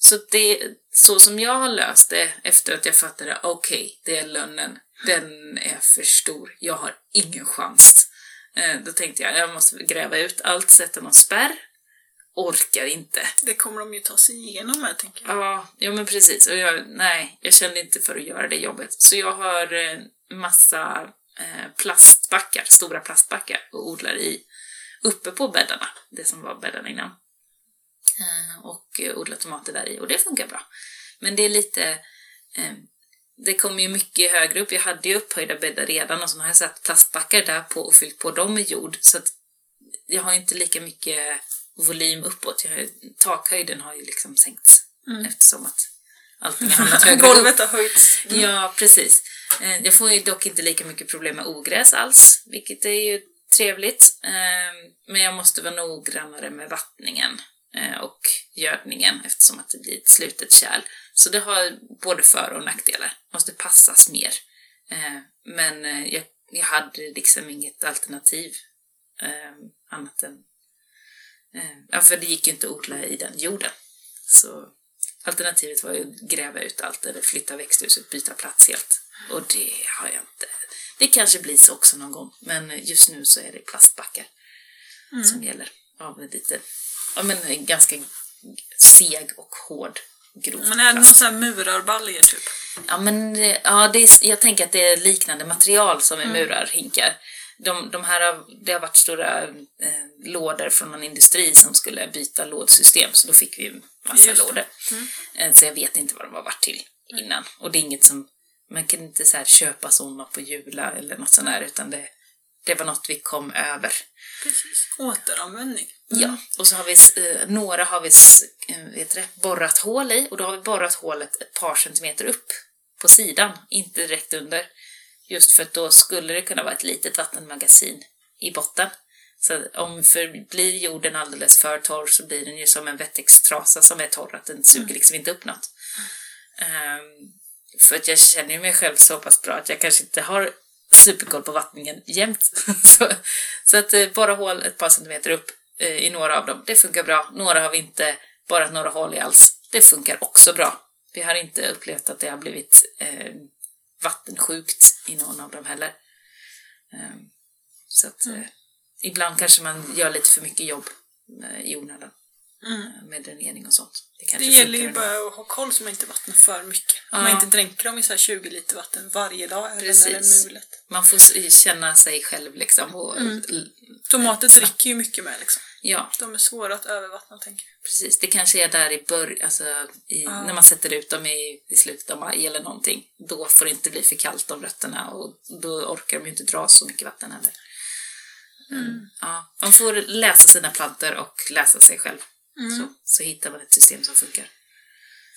Så, det, så som jag har löst det efter att jag fattade, okej, det är lönnen, den är för stor, jag har ingen chans. Eh, Då tänkte jag, jag måste gräva ut allt, sätta någon spärr. Orkar inte. Det kommer de ju ta sig igenom här, tänker jag. Ja, ja men precis. Och jag, nej, jag kände inte för att göra det jobbet. Så jag har eh, massa eh, plastbackar, stora plastbackar och odlar i uppe på bäddarna, det som var bäddarna innan. Eh, och odlar tomater där i och det funkar bra. Men det är lite eh, det kommer ju mycket högre upp. Jag hade ju upphöjda bäddar redan och så har jag satt plastbackar där på och fyllt på dem med jord. Så att jag har inte lika mycket volym uppåt. Jag har, takhöjden har ju liksom sänkts mm. eftersom att allting har hamnat (laughs) högre Golvet har höjts. Mm. Ja, precis. Eh, jag får ju dock inte lika mycket problem med ogräs alls, vilket är ju trevligt. Men jag måste vara noggrannare med vattningen och gödningen eftersom att det blir ett slutet kärl. Så det har både för och nackdelar. Måste passas mer. Men jag, jag hade liksom inget alternativ annat än... Ja, för det gick ju inte att odla i den jorden. Så Alternativet var ju att gräva ut allt eller flytta växthuset, byta plats helt. Och det har jag inte. Det kanske blir så också någon gång, men just nu så är det plastbackar mm. som gäller. Av lite, ja men ganska seg och hård grov Men är det någon sån här murarbaljer typ? Ja men ja, det är, jag tänker att det är liknande material som är mm. murarhinkar de, de här har, det har varit stora eh, lådor från någon industri som skulle byta lådsystem, så då fick vi en massa lådor. Mm. Eh, så jag vet inte vad de har varit till innan. Och det är inget som, man kan inte så köpa sådana på Jula eller något sånt där, utan det, det var något vi kom över. Precis. Återanvändning. Mm. Ja, och så har vi, eh, några har vi eh, vet det, borrat hål i och då har vi borrat hålet ett par centimeter upp på sidan, inte direkt under. Just för att då skulle det kunna vara ett litet vattenmagasin i botten. Så om för blir jorden alldeles för torr så blir den ju som en wettextrasa som är torr, att den suger liksom inte upp något. Um, för att jag känner mig själv så pass bra att jag kanske inte har superkoll på vattningen jämt. (laughs) så, så att eh, bara hål ett par centimeter upp eh, i några av dem, det funkar bra. Några har vi inte borrat några hål i alls. Det funkar också bra. Vi har inte upplevt att det har blivit eh, vattensjukt i någon av dem heller. Ehm, så att mm. Eh, ibland kanske man gör lite för mycket jobb eh, i onödan. Mm. Med dränering och sånt. Det, det gäller ju bara att ha koll så man inte vattnar för mycket. Ja. Man inte dränker dem i så 20 liter vatten varje dag. Precis. Eller mulet. Man får känna sig själv liksom. Och, mm. Tomater dricker ju mycket med liksom. Ja. De är svåra att övervattna tänker jag. Precis, det kanske är där i början, alltså i, ah. när man sätter ut dem i, i slutet av maj eller någonting. Då får det inte bli för kallt om rötterna och då orkar de ju inte dra så mycket vatten heller. Mm. Ja, man får läsa sina plantor och läsa sig själv. Mm. Så, så hittar man ett system som funkar.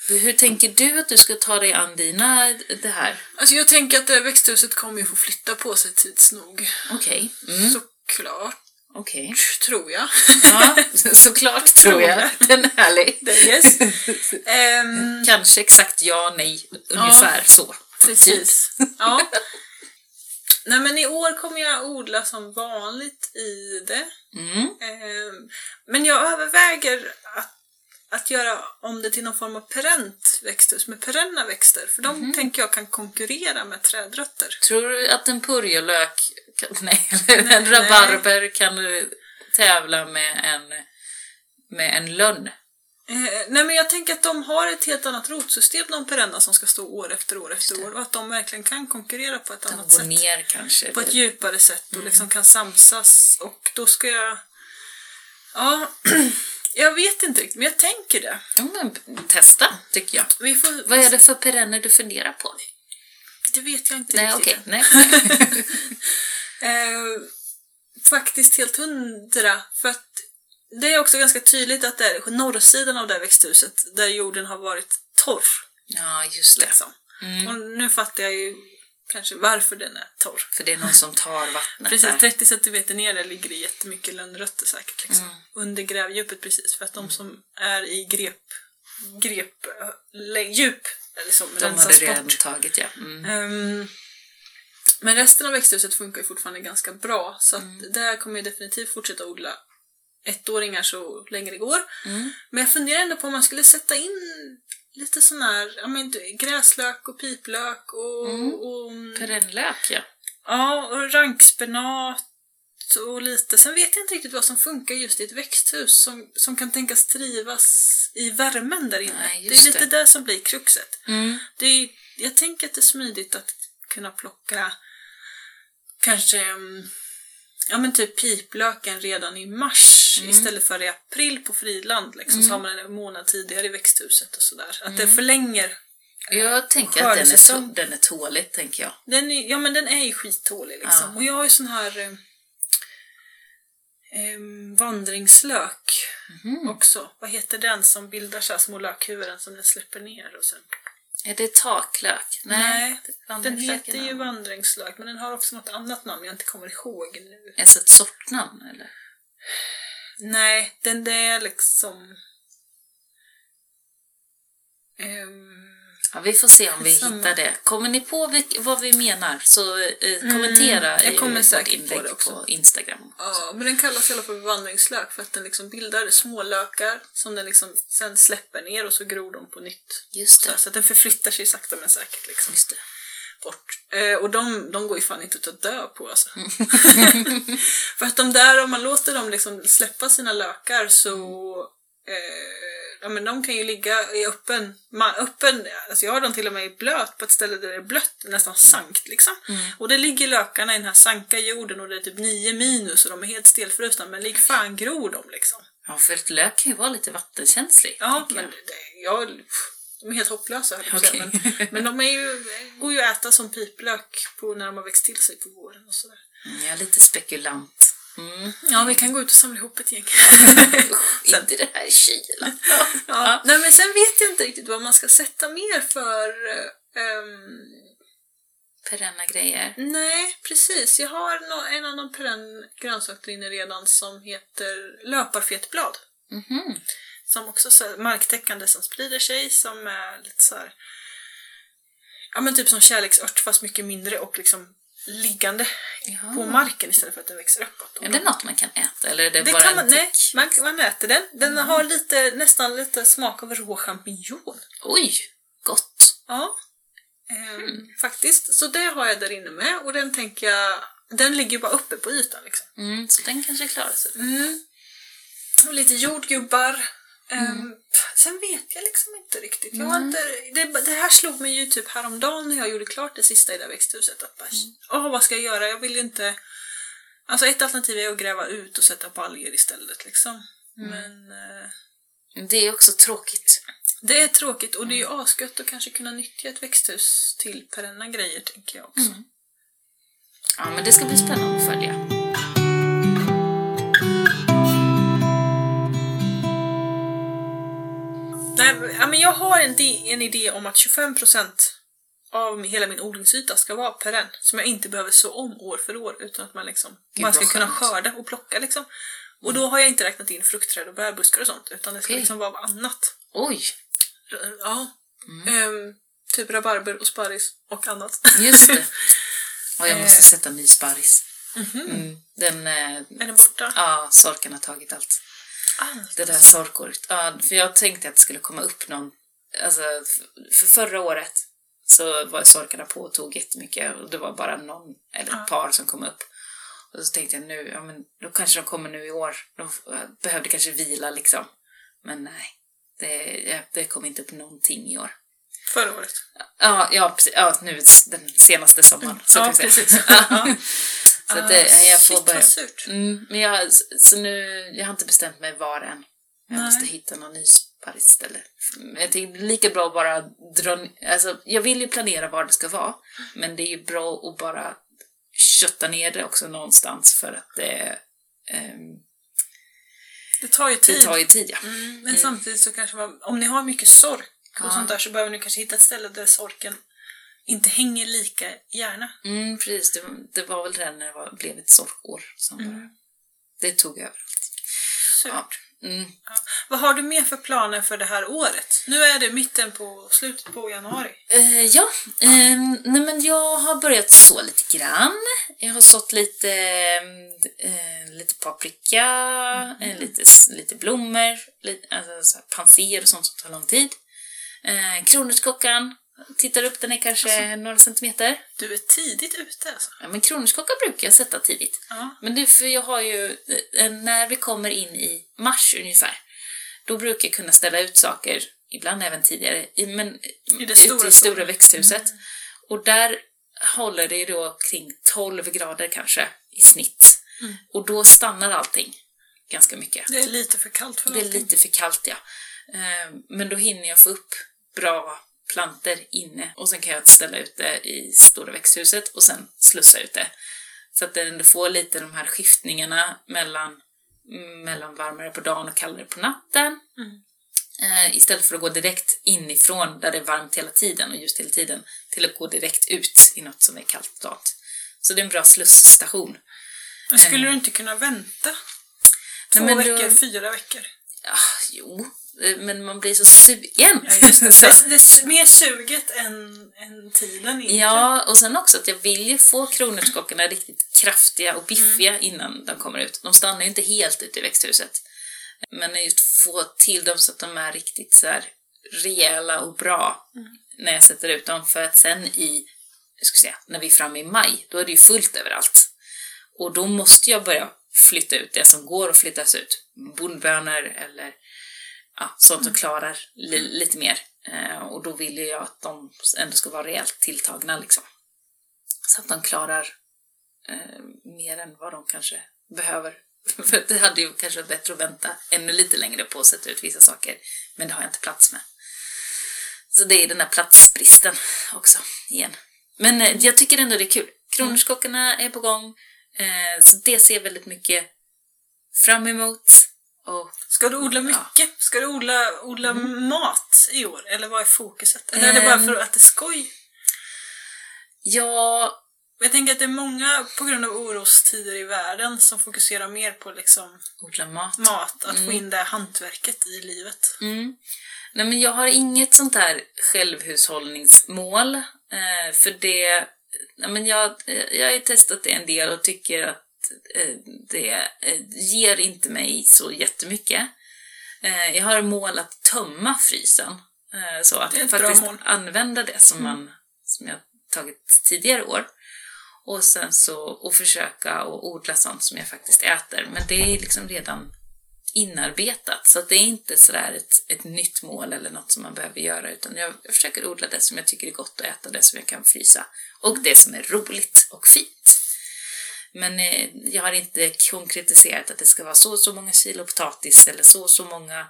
Hur tänker du att du ska ta dig an dina, det här? Alltså jag tänker att det växthuset kommer ju få flytta på sig tids nog. Okej. Okay. Mm. Såklart. Okej. Okay. Tror jag. Ja, (laughs) såklart (laughs) tror jag. Den är härlig. (laughs) Yes. um, Kanske exakt ja, nej, ungefär ja, så. Precis. Ja. Nej men i år kommer jag odla som vanligt i det. Mm. Um, men jag överväger att, att göra om det till någon form av perent växthus med perenna växter. För de mm. tänker jag kan konkurrera med trädrötter. Tror du att en purjolök (laughs) nej, nej, en rabarber nej. kan tävla med en, med en lönn. Eh, nej men jag tänker att de har ett helt annat rotsystem, de perenna som ska stå år efter år efter år och att de verkligen kan konkurrera på ett de annat sätt. ner kanske. På ett djupare sätt och mm. liksom kan samsas och då ska jag... Ja, (clears throat) jag vet inte riktigt men jag tänker det. Ja, men testa tycker jag. Vi får... Vad är det för perenner du funderar på? Det vet jag inte nej, riktigt. Okay. Nej, (laughs) Eh, faktiskt helt hundra. För att det är också ganska tydligt att det är norrsidan av det här växthuset där jorden har varit torr. Ja, just det. Liksom. Mm. Och nu fattar jag ju kanske varför den är torr. För det är någon som tar vattnet Precis, där. 30 cm ner där ligger det jättemycket lönnrötter säkert. Liksom. Mm. Under grävdjupet precis. För att de mm. som är i grep, grep djup liksom, de hade redan tagit ja. Mm. Um, men resten av växthuset funkar ju fortfarande ganska bra så att mm. där kommer jag definitivt fortsätta odla ettåringar så länge det går. Mm. Men jag funderar ändå på om man skulle sätta in lite sån här ja, men, gräslök och piplök och... Mm. och Perennlök ja. Ja, och rankspenat och lite. Sen vet jag inte riktigt vad som funkar just i ett växthus som, som kan tänkas trivas i värmen där inne. Nej, det är lite det. det som blir kruxet. Mm. Det är, jag tänker att det är smidigt att kunna plocka kanske mm, ja men typ piplöken redan i mars Mm. istället för i april på friland. Liksom, Så har man den en månad tidigare i växthuset och sådär. Att Mm. det förlänger. Jag tänker att den är, to- den är tålig, tänker jag. Den är, ja men den är ju skittålig liksom. Ja. Och jag har ju sån här eh, vandringslök Mhm. också. Vad heter den som bildar så här små lökhuvuden som den släpper ner och sen... Är det taklök? Nej, den Den heter ju vandringslök men den har också något annat namn jag inte kommer ihåg nu. Alltså ett sortnamn, eller? Nej, den det är liksom... Ehm, Ja, vi får se om vi Samma. hittar det. Kommer ni på vad vi menar så eh, kommentera Mm, jag kommer säkert på inlägg på, också. Instagram. ja, men den kallas i alla fall för vandringslök för att den liksom bildar smålökar som den liksom sen släpper ner och så gror de på nytt. Just Så, det. så att den förflyttar sig sakta men säkert liksom Just det. Eh, och de, de går ju fan inte att dö på alltså. (laughs) för att de där, om man låter dem liksom släppa sina lökar så eh, ja, men de kan ju ligga i öppen, öppen alltså jag har dem till och med i blöt på ett ställe där det är blött, nästan sankt liksom. Och det ligger lökarna i den här sanka jorden och det är typ 9 minus och de är helt stelfrusna men lik fan gror de liksom. Ja, för lök kan ju vara lite vattenkänslig. Ja, men jag. det, jag, de är helt hopplösa säga. Okej. men, men de är ju, går ju att äta som piplök på, när de har växt till sig på våren och sådär. Mm, jag är lite spekulant. Mm. Ja, vi kan gå ut och samla ihop ett gäng. (laughs) Usch, inte det här i kylan. ja. Nej, men sen vet jag inte riktigt vad man ska sätta mer för... ehm, Perenna grejer. nej, precis. Jag har en annan perenn grönsak där inne redan som heter löparfetblad. Mhm. Som också så här, marktäckande som sprider sig, som är lite så här, Ja men typ som kärleksört fast mycket mindre och liksom liggande Jaha. på marken istället för att den växer uppåt. Är det något man kan äta eller är det, Det bara kan en man, nej, man, man äter den. Den har lite, nästan lite smak av rå champinjon. Oj, gott. Ja, ehm, faktiskt. Så det har jag där inne med och den tänker jag, den ligger ju bara uppe på ytan liksom. Mm, så den kanske klarar sig. Mm. Och lite jordgubbar. Ehm, sen vet jag liksom inte riktigt. Jag har inte, det, det här slog mig ju typ häromdagen när jag gjorde klart det sista i det här växthuset. Att bara, åh vad ska jag göra? Jag vill ju inte... Alltså ett alternativ är att gräva ut och sätta baljor istället liksom. Men eh, Det är också tråkigt. det är tråkigt och det är ju asgött att kanske kunna nyttja ett växthus till perenna grejer tänker jag också. Ja, men det ska bli spännande att följa. Nej, men- ja, men jag har en, en idé om att 25% av hela min odlingsyta ska vara perenn. Som jag inte behöver så om år för år utan att man liksom Gud, man ska kunna skörda och plocka liksom. Och då har jag inte räknat in fruktträd och bärbuskar och sånt utan det ska Okej. liksom vara annat. Oj, Ja. Mm. Ehm, typ rabarber och sparris och annat. just det. (laughs) Och jag måste Eh. sätta ny sparris. Mm, den, eh, är den borta? ja, sorken har tagit allt. Det där sorkåret. Ja, för jag tänkte att det skulle komma upp någon... Alltså, för förra året så var sorkarna på och tog jättemycket och det var bara någon eller ett par som kom upp. Och så tänkte jag nu, ja men då kanske de kommer nu i år. De behövde kanske vila liksom. Men nej, det, det kom inte upp någonting i år. Förra året. Ja, ja, ja nu den senaste sommaren. Så Ja, precis. (laughs) Ja. Så att det, Ah, jag får shit, börja... vad surt. Mm, men jag, så nu, jag har inte bestämt mig var än. Jag Nej. måste hitta någon ny. Men Jag är lika bra att bara dra... Alltså, jag vill ju planera var det ska vara, men det är ju bra att bara kötta ner det också någonstans för att det, ehm, Det tar ju tid. det tar ju tid. Ja. Mm, men samtidigt så kanske man, om ni har mycket sork och Ja. sånt där så behöver ni kanske hitta ett ställe där sorken inte hänger lika gärna. Mm, precis. Det, det var väl det när det var, blev ett sorkår som bara, det tog överallt. Ja. Mm. Ja. Vad har du mer för planer för det här året? Nu är det mitten på slutet på januari. Eh, ja, ehm, nej men jag har börjat så lite grann. Jag har sått lite, eh, lite paprika, eh, lite, lite blommor, lite, alltså, panser och sånt som tar lång tid. Eh, kronärtskockan, tittar upp den är kanske några centimeter. Du är tidigt ute alltså. Ja, men kronärtskocka brukar jag sätta tidigt. Ja. Men det för jag har ju, eh, när vi kommer in i mars ungefär, då brukar jag kunna ställa ut saker, ibland även tidigare, i, men I det ute stora i stora växthuset. Och där håller det då kring 12 grader kanske i snitt. Och då stannar allting ganska mycket. Det är lite för kallt för Det är någonting. lite för kallt ja. Eh, Men då hinner jag få upp bra planter inne och sen kan jag ställa ut det i stora växthuset och sen slussa ut det. Så att ändå får lite de här skiftningarna mellan, mellan varmare på dagen och kallare på natten. Eh, istället för att gå direkt inifrån där det är varmt hela tiden och ljust hela tiden till att gå direkt ut i något som är kallt och dalt. Så det är en bra slusstation. Men skulle du inte kunna vänta? Två men då- veckor, fyra veckor? Ja, jo, eh, men man blir så sugen. Ja, just det. (laughs) Så- det, det är mer suget än, än tiden egentligen. Ja, och sen också att jag vill ju få kronärtskockorna riktigt kraftiga och biffiga innan de kommer ut. De stannar ju inte helt ute i växthuset. Men just få till dem så att de är riktigt så här rejäla och bra när jag sätter ut dem. För att sen i, jag ska säga, när vi är framme i maj, då är det ju fullt överallt. Och då måste jag börja flytta ut det som går att flyttas ut. Bondbönor eller ja, sånt som klarar li lite mer. Eh, och då vill jag att de ändå ska vara rejält tilltagna liksom. Så att de klarar eh, mer än vad de kanske behöver. (laughs) För det hade ju kanske varit bättre att vänta ännu lite längre på att sätta ut vissa saker. Men det har jag inte plats med. Så det är den där platsbristen också, igen. Men eh, jag tycker ändå det är kul. Kronärtskockorna är på gång. Eh, så det ser jag väldigt mycket fram emot. Och Ska du odla mycket? Ska du odla, odla mat i år? Eller vad är fokuset? Eller är det bara Ehm. för att det är skoj? jag Jag tänker att det är många på grund av orostider i världen som fokuserar mer på liksom odlar mat. mat, att få in det hantverket i livet. Mm. Nej, men jag har inget sånt här självhushållningsmål. Eh, för det... Nej, men jag, eh, jag har ju testat det en del och tycker att det eh, ger inte mig så jättemycket. Eh, jag har mål att tömma frysen. Eh, så att faktiskt använda det som, man, som jag tagit tidigare år. Och sen så och försöka att odla sånt som jag faktiskt äter. Men det är liksom redan inarbetat. Så det är inte sådär ett, ett nytt mål eller något som man behöver göra. Utan jag, jag försöker odla det som jag tycker är gott att äta, det som jag kan frysa. Och det som är roligt och fint. Men eh, jag har inte konkretiserat att det ska vara så och så många kilo potatis eller så och så många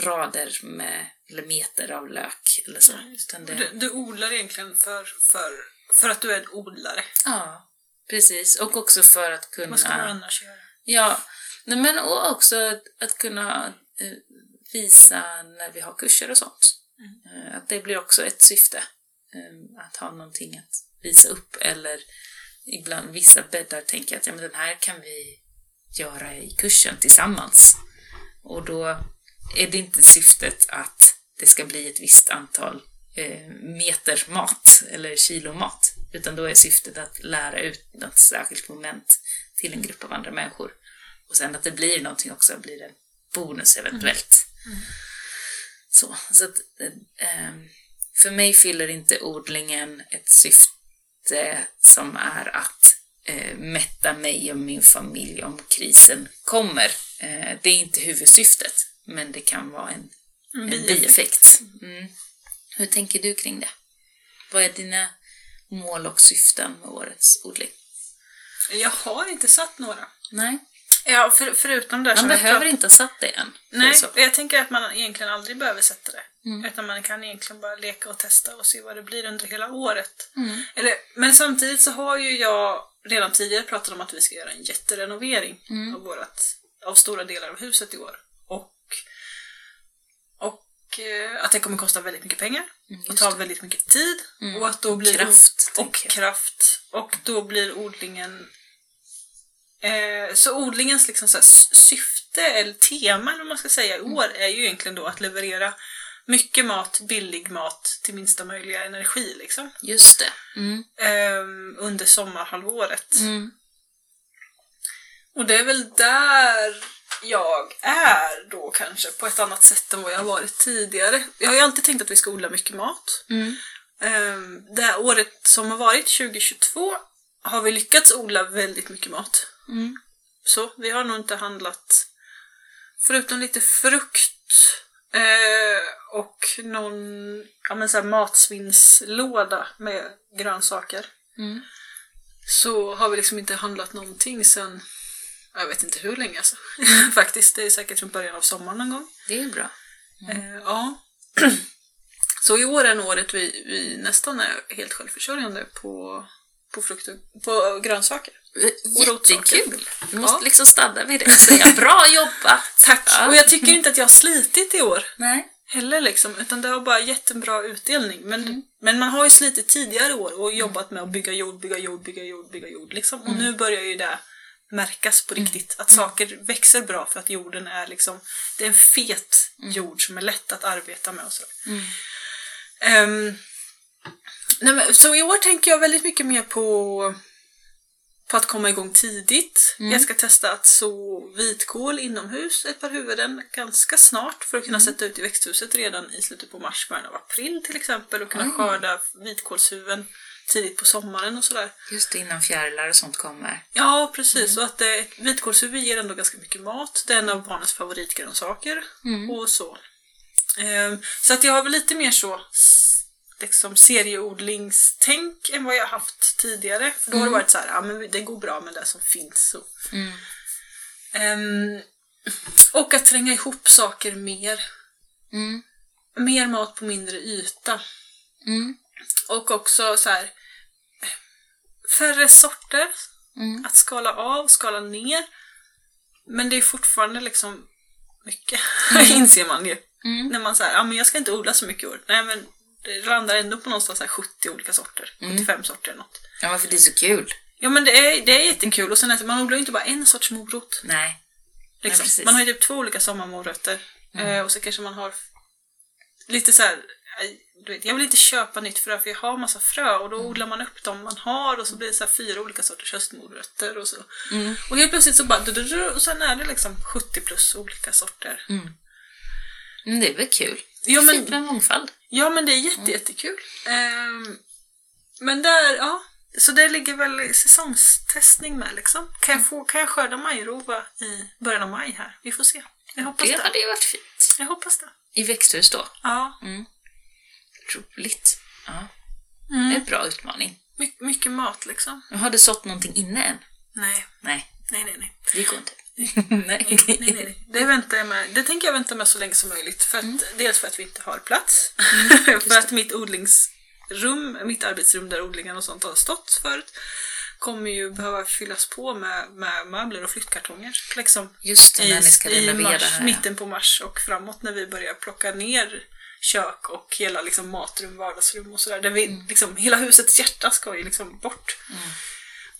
rader med, eller meter av lök eller så. Utan det, Du, du odlar egentligen för, för, för att du är en odlare. Ja, precis. Och också för att kunna... Vad ska du annars göra? Ja, nej, men och också att, att kunna eh, visa när vi har kurser och sånt. Eh, att det blir också ett syfte. Eh, att ha någonting att visa upp eller ibland vissa bäddar tänker att ja, men den här kan vi göra i kursen tillsammans. Och då är det inte syftet att det ska bli ett visst antal eh, meter mat eller kilo mat. Utan då är syftet att lära ut något särskilt moment till en grupp av andra människor. Och sen att det blir någonting också, blir en bonus eventuellt. Så, så att, eh, för mig fyller inte odlingen ett syfte som är att eh, mätta mig och min familj om krisen kommer. Eh, det är inte huvudsyftet, men det kan vara en, en bieffekt. Mm. Hur tänker du kring det? Vad är dina mål och syften med årets odling? Jag har inte satt några. Nej, Ja, för, förutom det man jag behöver prat- inte ha satt det än. Nej, jag tänker att man egentligen aldrig behöver sätta det. Mm. Utan man kan egentligen bara leka och testa och se vad det blir under hela året. Mm. Eller, men samtidigt så har ju jag redan tidigare pratat om att vi ska göra en jätterenovering Mm. av, vårat, av stora delar av huset i år. Och, och eh, att det kommer kosta väldigt mycket pengar Mm, och ta väldigt mycket tid. Mm. Och att då blir Kraft, och jag. kraft. Och då blir odlingen Eh, så odlingens liksom så syfte, eller tema eller vad man ska säga, i Mm. år är ju egentligen då att leverera mycket mat, billig mat till minsta möjliga energi liksom. Just det. Mm. Ehm, under sommarhalvåret. Mm. Och det är väl där jag är då kanske, på ett annat sätt än vad jag har varit tidigare. Jag har ju alltid tänkt att vi ska odla mycket mat. Mm. Um, det här året som har varit, 2022, har vi lyckats odla väldigt mycket mat. Mm. Så vi har nog inte handlat, förutom lite frukt eh, och någon ja, men så här matsvinnslåda med grönsaker. Mm. så har vi liksom inte handlat någonting sen, jag vet inte hur länge alltså. (laughs) Faktiskt, det är säkert från början av sommaren någon gång. Det är bra. Eh, ja. (clears throat) Så i år är nog året vi, vi nästan är helt självförsörjande på, på frukt och på grönsaker. Jättekul! Du måste Ja. liksom stanna vid det och säga bra jobbat! (laughs) Tack! Ja. Och jag tycker inte att jag har slitit i år Nej. heller liksom, utan det har bara gett en bra utdelning. Men, men man har ju slitit tidigare år och jobbat med att bygga jord, bygga jord, bygga jord, bygga jord liksom. Och nu börjar ju det märkas på riktigt. Att saker växer bra för att jorden är liksom, det är en fet jord som är lätt att arbeta med och så. Ehm, nej men, så i år tänker jag väldigt mycket mer på på att komma igång tidigt. Jag ska testa att så vitkål inomhus, ett par huvuden, ganska snart för att kunna sätta ut i växthuset redan i slutet på mars, början av april till exempel och kunna skörda vitkålshuvuden tidigt på sommaren och sådär. Just det, innan fjärilar och sånt kommer. Ja, precis. Och att eh, vitkålshuvud ger ändå ganska mycket mat. Det är en av barnens favoritgrönsaker och så. Ehm, så att jag har väl lite mer så liksom serieodlingstänk än vad jag haft tidigare. För då har det varit så här, ja men det går bra med det som finns. Så. Ehm, och att tränga ihop saker mer. Mm. Mer mat på mindre yta. Mm. Och också så här färre sorter. Mm. Att skala av, skala ner. Men det är fortfarande liksom mycket, (laughs) inser man ju. Mm. När man säger, ja men jag ska inte odla så mycket i år. Nej men det landar ändå på någonstans så här 70 olika sorter. Mm. 75 sorter eller något. Ja, men för det är så kul. Ja men det är, det är jättekul och sen det, man odlar ju inte bara en sorts morot. Nej. Liksom. Mm. man har ju typ två olika sommarmorötter. Eh, och så kanske man har lite så här. Du vet, jag vill inte köpa nytt frö för jag har massa frö och då Mm. odlar man upp dem man har och så blir det så här fyra olika sorters höstmorötter och så. Mm. Och helt plötsligt så bara och sen är det liksom 70 plus olika sorter. Mm, det är väl kul. Jo, men- Fint med mångfald. Ja men det är jätte, jättekul. Ehm, men där, ja. Så det ligger väl säsongstestning med liksom. Kan jag, få, kan jag skörda majrova i början av maj här? Vi får se. Jag hoppas Det det. hade ju varit fint. Jag hoppas det. I växthus då. Ja. Roligt. Ja. Mm. Det är en bra utmaning. My, mycket mat liksom. Har du sått någonting inne än? Nej, Nej, nej, nej. nej. det går inte. (laughs) Nej, nej, nej. Det, väntar med. det tänker jag vänta med så länge som möjligt. För att, Dels för att vi inte har plats. (laughs) för att mitt odlingsrum, mitt arbetsrum där odlingarna och sånt har stått förut, kommer ju behöva fyllas på med, med möbler och flyttkartonger. Liksom Just det, i, när ni ska i mars, här. mitten på mars och framåt när vi börjar plocka ner kök och hela liksom, matrum, vardagsrum och sådär. Där vi, Mm. liksom, hela husets hjärta ska ju liksom bort.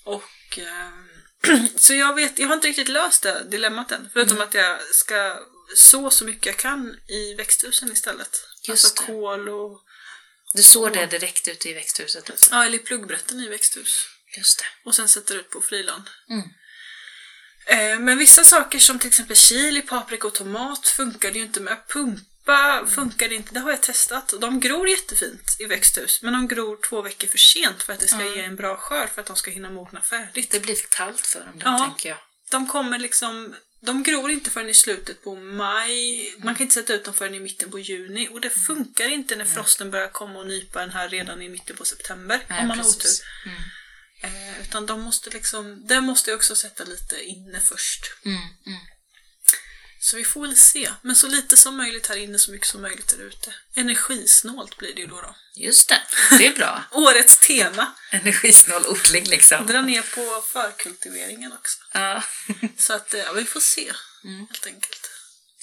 Och ehm, (clears throat) Så jag vet, jag har inte riktigt löst det dilemmat än. Förutom Mm. att jag ska så så mycket jag kan i växthusen istället. Just alltså det. kol och... Du sår det direkt ute i växthuset? Alltså. Ja, eller i pluggbrätten i växthus. Just det. Och sen sätter ut på friland. Mm. Eh, men vissa saker som till exempel chili, paprika och tomat funkar det ju inte med. Pumpa funkar inte. Det har jag testat. Och de gror jättefint i växthus. Men de gror två veckor för sent för att det ska ge en bra skörd. För att de ska hinna mogna färdigt. Det blir för kallt för dem då, Ja. tänker jag. De kommer liksom... De gror inte förrän i slutet på maj. Man kan inte sätta ut dem förrän i mitten på juni. Och det funkar inte när frosten börjar komma och nypa en här redan i mitten på september. Nej, om man har otur. precis. Mm. Eh, utan de måste liksom... Det måste jag också sätta lite inne först. Mm, mm. Så vi får väl se. Men så lite som möjligt här inne, så mycket som möjligt där ute. Energisnålt blir det ju då. då. Just det, det är bra. (laughs) Årets tema. Energisnål odling liksom. Dra ner på förkultiveringen också. Ja. Så att, eh, ja, vi får se. Mm. Helt enkelt.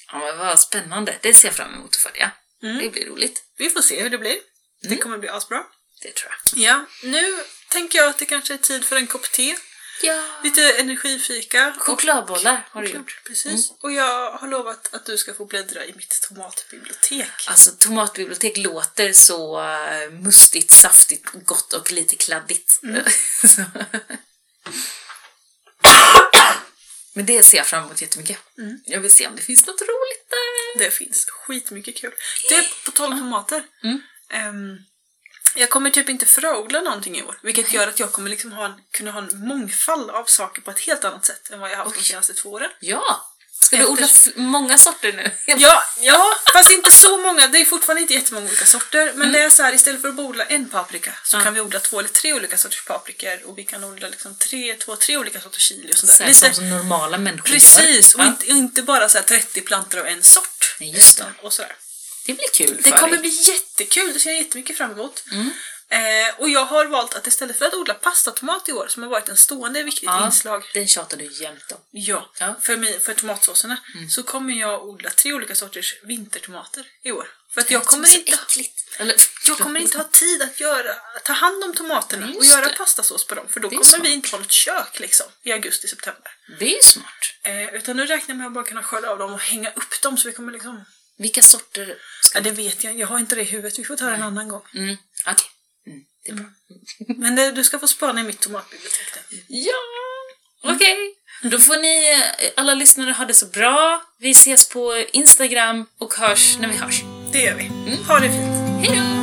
ja, men vad spännande. Det ser jag fram emot att följa. Mm. Det blir roligt. Vi får se hur det blir. Det Mm. kommer bli asbra. Det tror jag. Ja, nu tänker jag att det kanske är tid för en kopp te. Ja. Lite energifika. Chokladbollar har du gjort. Precis. Och jag har lovat att du ska få bläddra i mitt tomatbibliotek. Alltså tomatbibliotek låter så uh, mustigt, saftigt, gott och lite kladdigt. (laughs) Så. Men det ser jag fram emot jättemycket. Jag vill se om det finns något roligt där. Det finns skitmycket kul. Det, på tal om tomater. Mm. ehm, jag kommer typ inte fröodla någonting i år. Vilket gör att jag kommer liksom ha en, kunna ha en mångfald av saker på ett helt annat sätt än vad jag haft de Oj. senaste två åren. Ja, Ska du odla många sorter nu? (laughs) Ja, ja, fast inte så många. Det är fortfarande inte jättemånga olika sorter. Men Mm. det är så här, istället för att odla en paprika så Ja. kan vi odla två eller tre olika sorters paprikor och vi kan odla liksom tre, två, tre olika sorters chili och sånt Så där. här, som, normala människor Precis, gör. och Ja. inte, inte bara så här 30 plantor av en sort. Nej, just det. Och sådär. Det blir kul Det för kommer dig. bli jättekul, det ser jag jättemycket fram emot. Mm. Eh, och jag har valt att istället för att odla pastatomat i år, som har varit en stående viktigt Ja, inslag den tjatar du jämt om. Ja, Ja. För, mig, för tomatsåserna så kommer jag odla tre olika sorters vintertomater i år. För att jag kommer, Det inte. Eller, jag kommer inte ha tid att göra, ta hand om tomaterna Just och göra det. pastasås på dem. För då Det kommer smart. vi inte ha något kök liksom, i augusti-september. Det är smart. Eh, utan nu räknar jag med att bara kunna skörda av dem och hänga upp dem så vi kommer liksom... Vilka sorter ska Ja, det vet jag, jag har inte det i huvudet. Vi får ta det en annan gång. Mm, okej. Mm, det är bra. Men det, du ska få spana i mitt tomatbibliotek. (laughs) Ja, okej. Då får ni eh, alla lyssnare ha det så bra. Vi ses på Instagram och hörs när vi hörs. Det gör vi. Ha det fint. Hej då!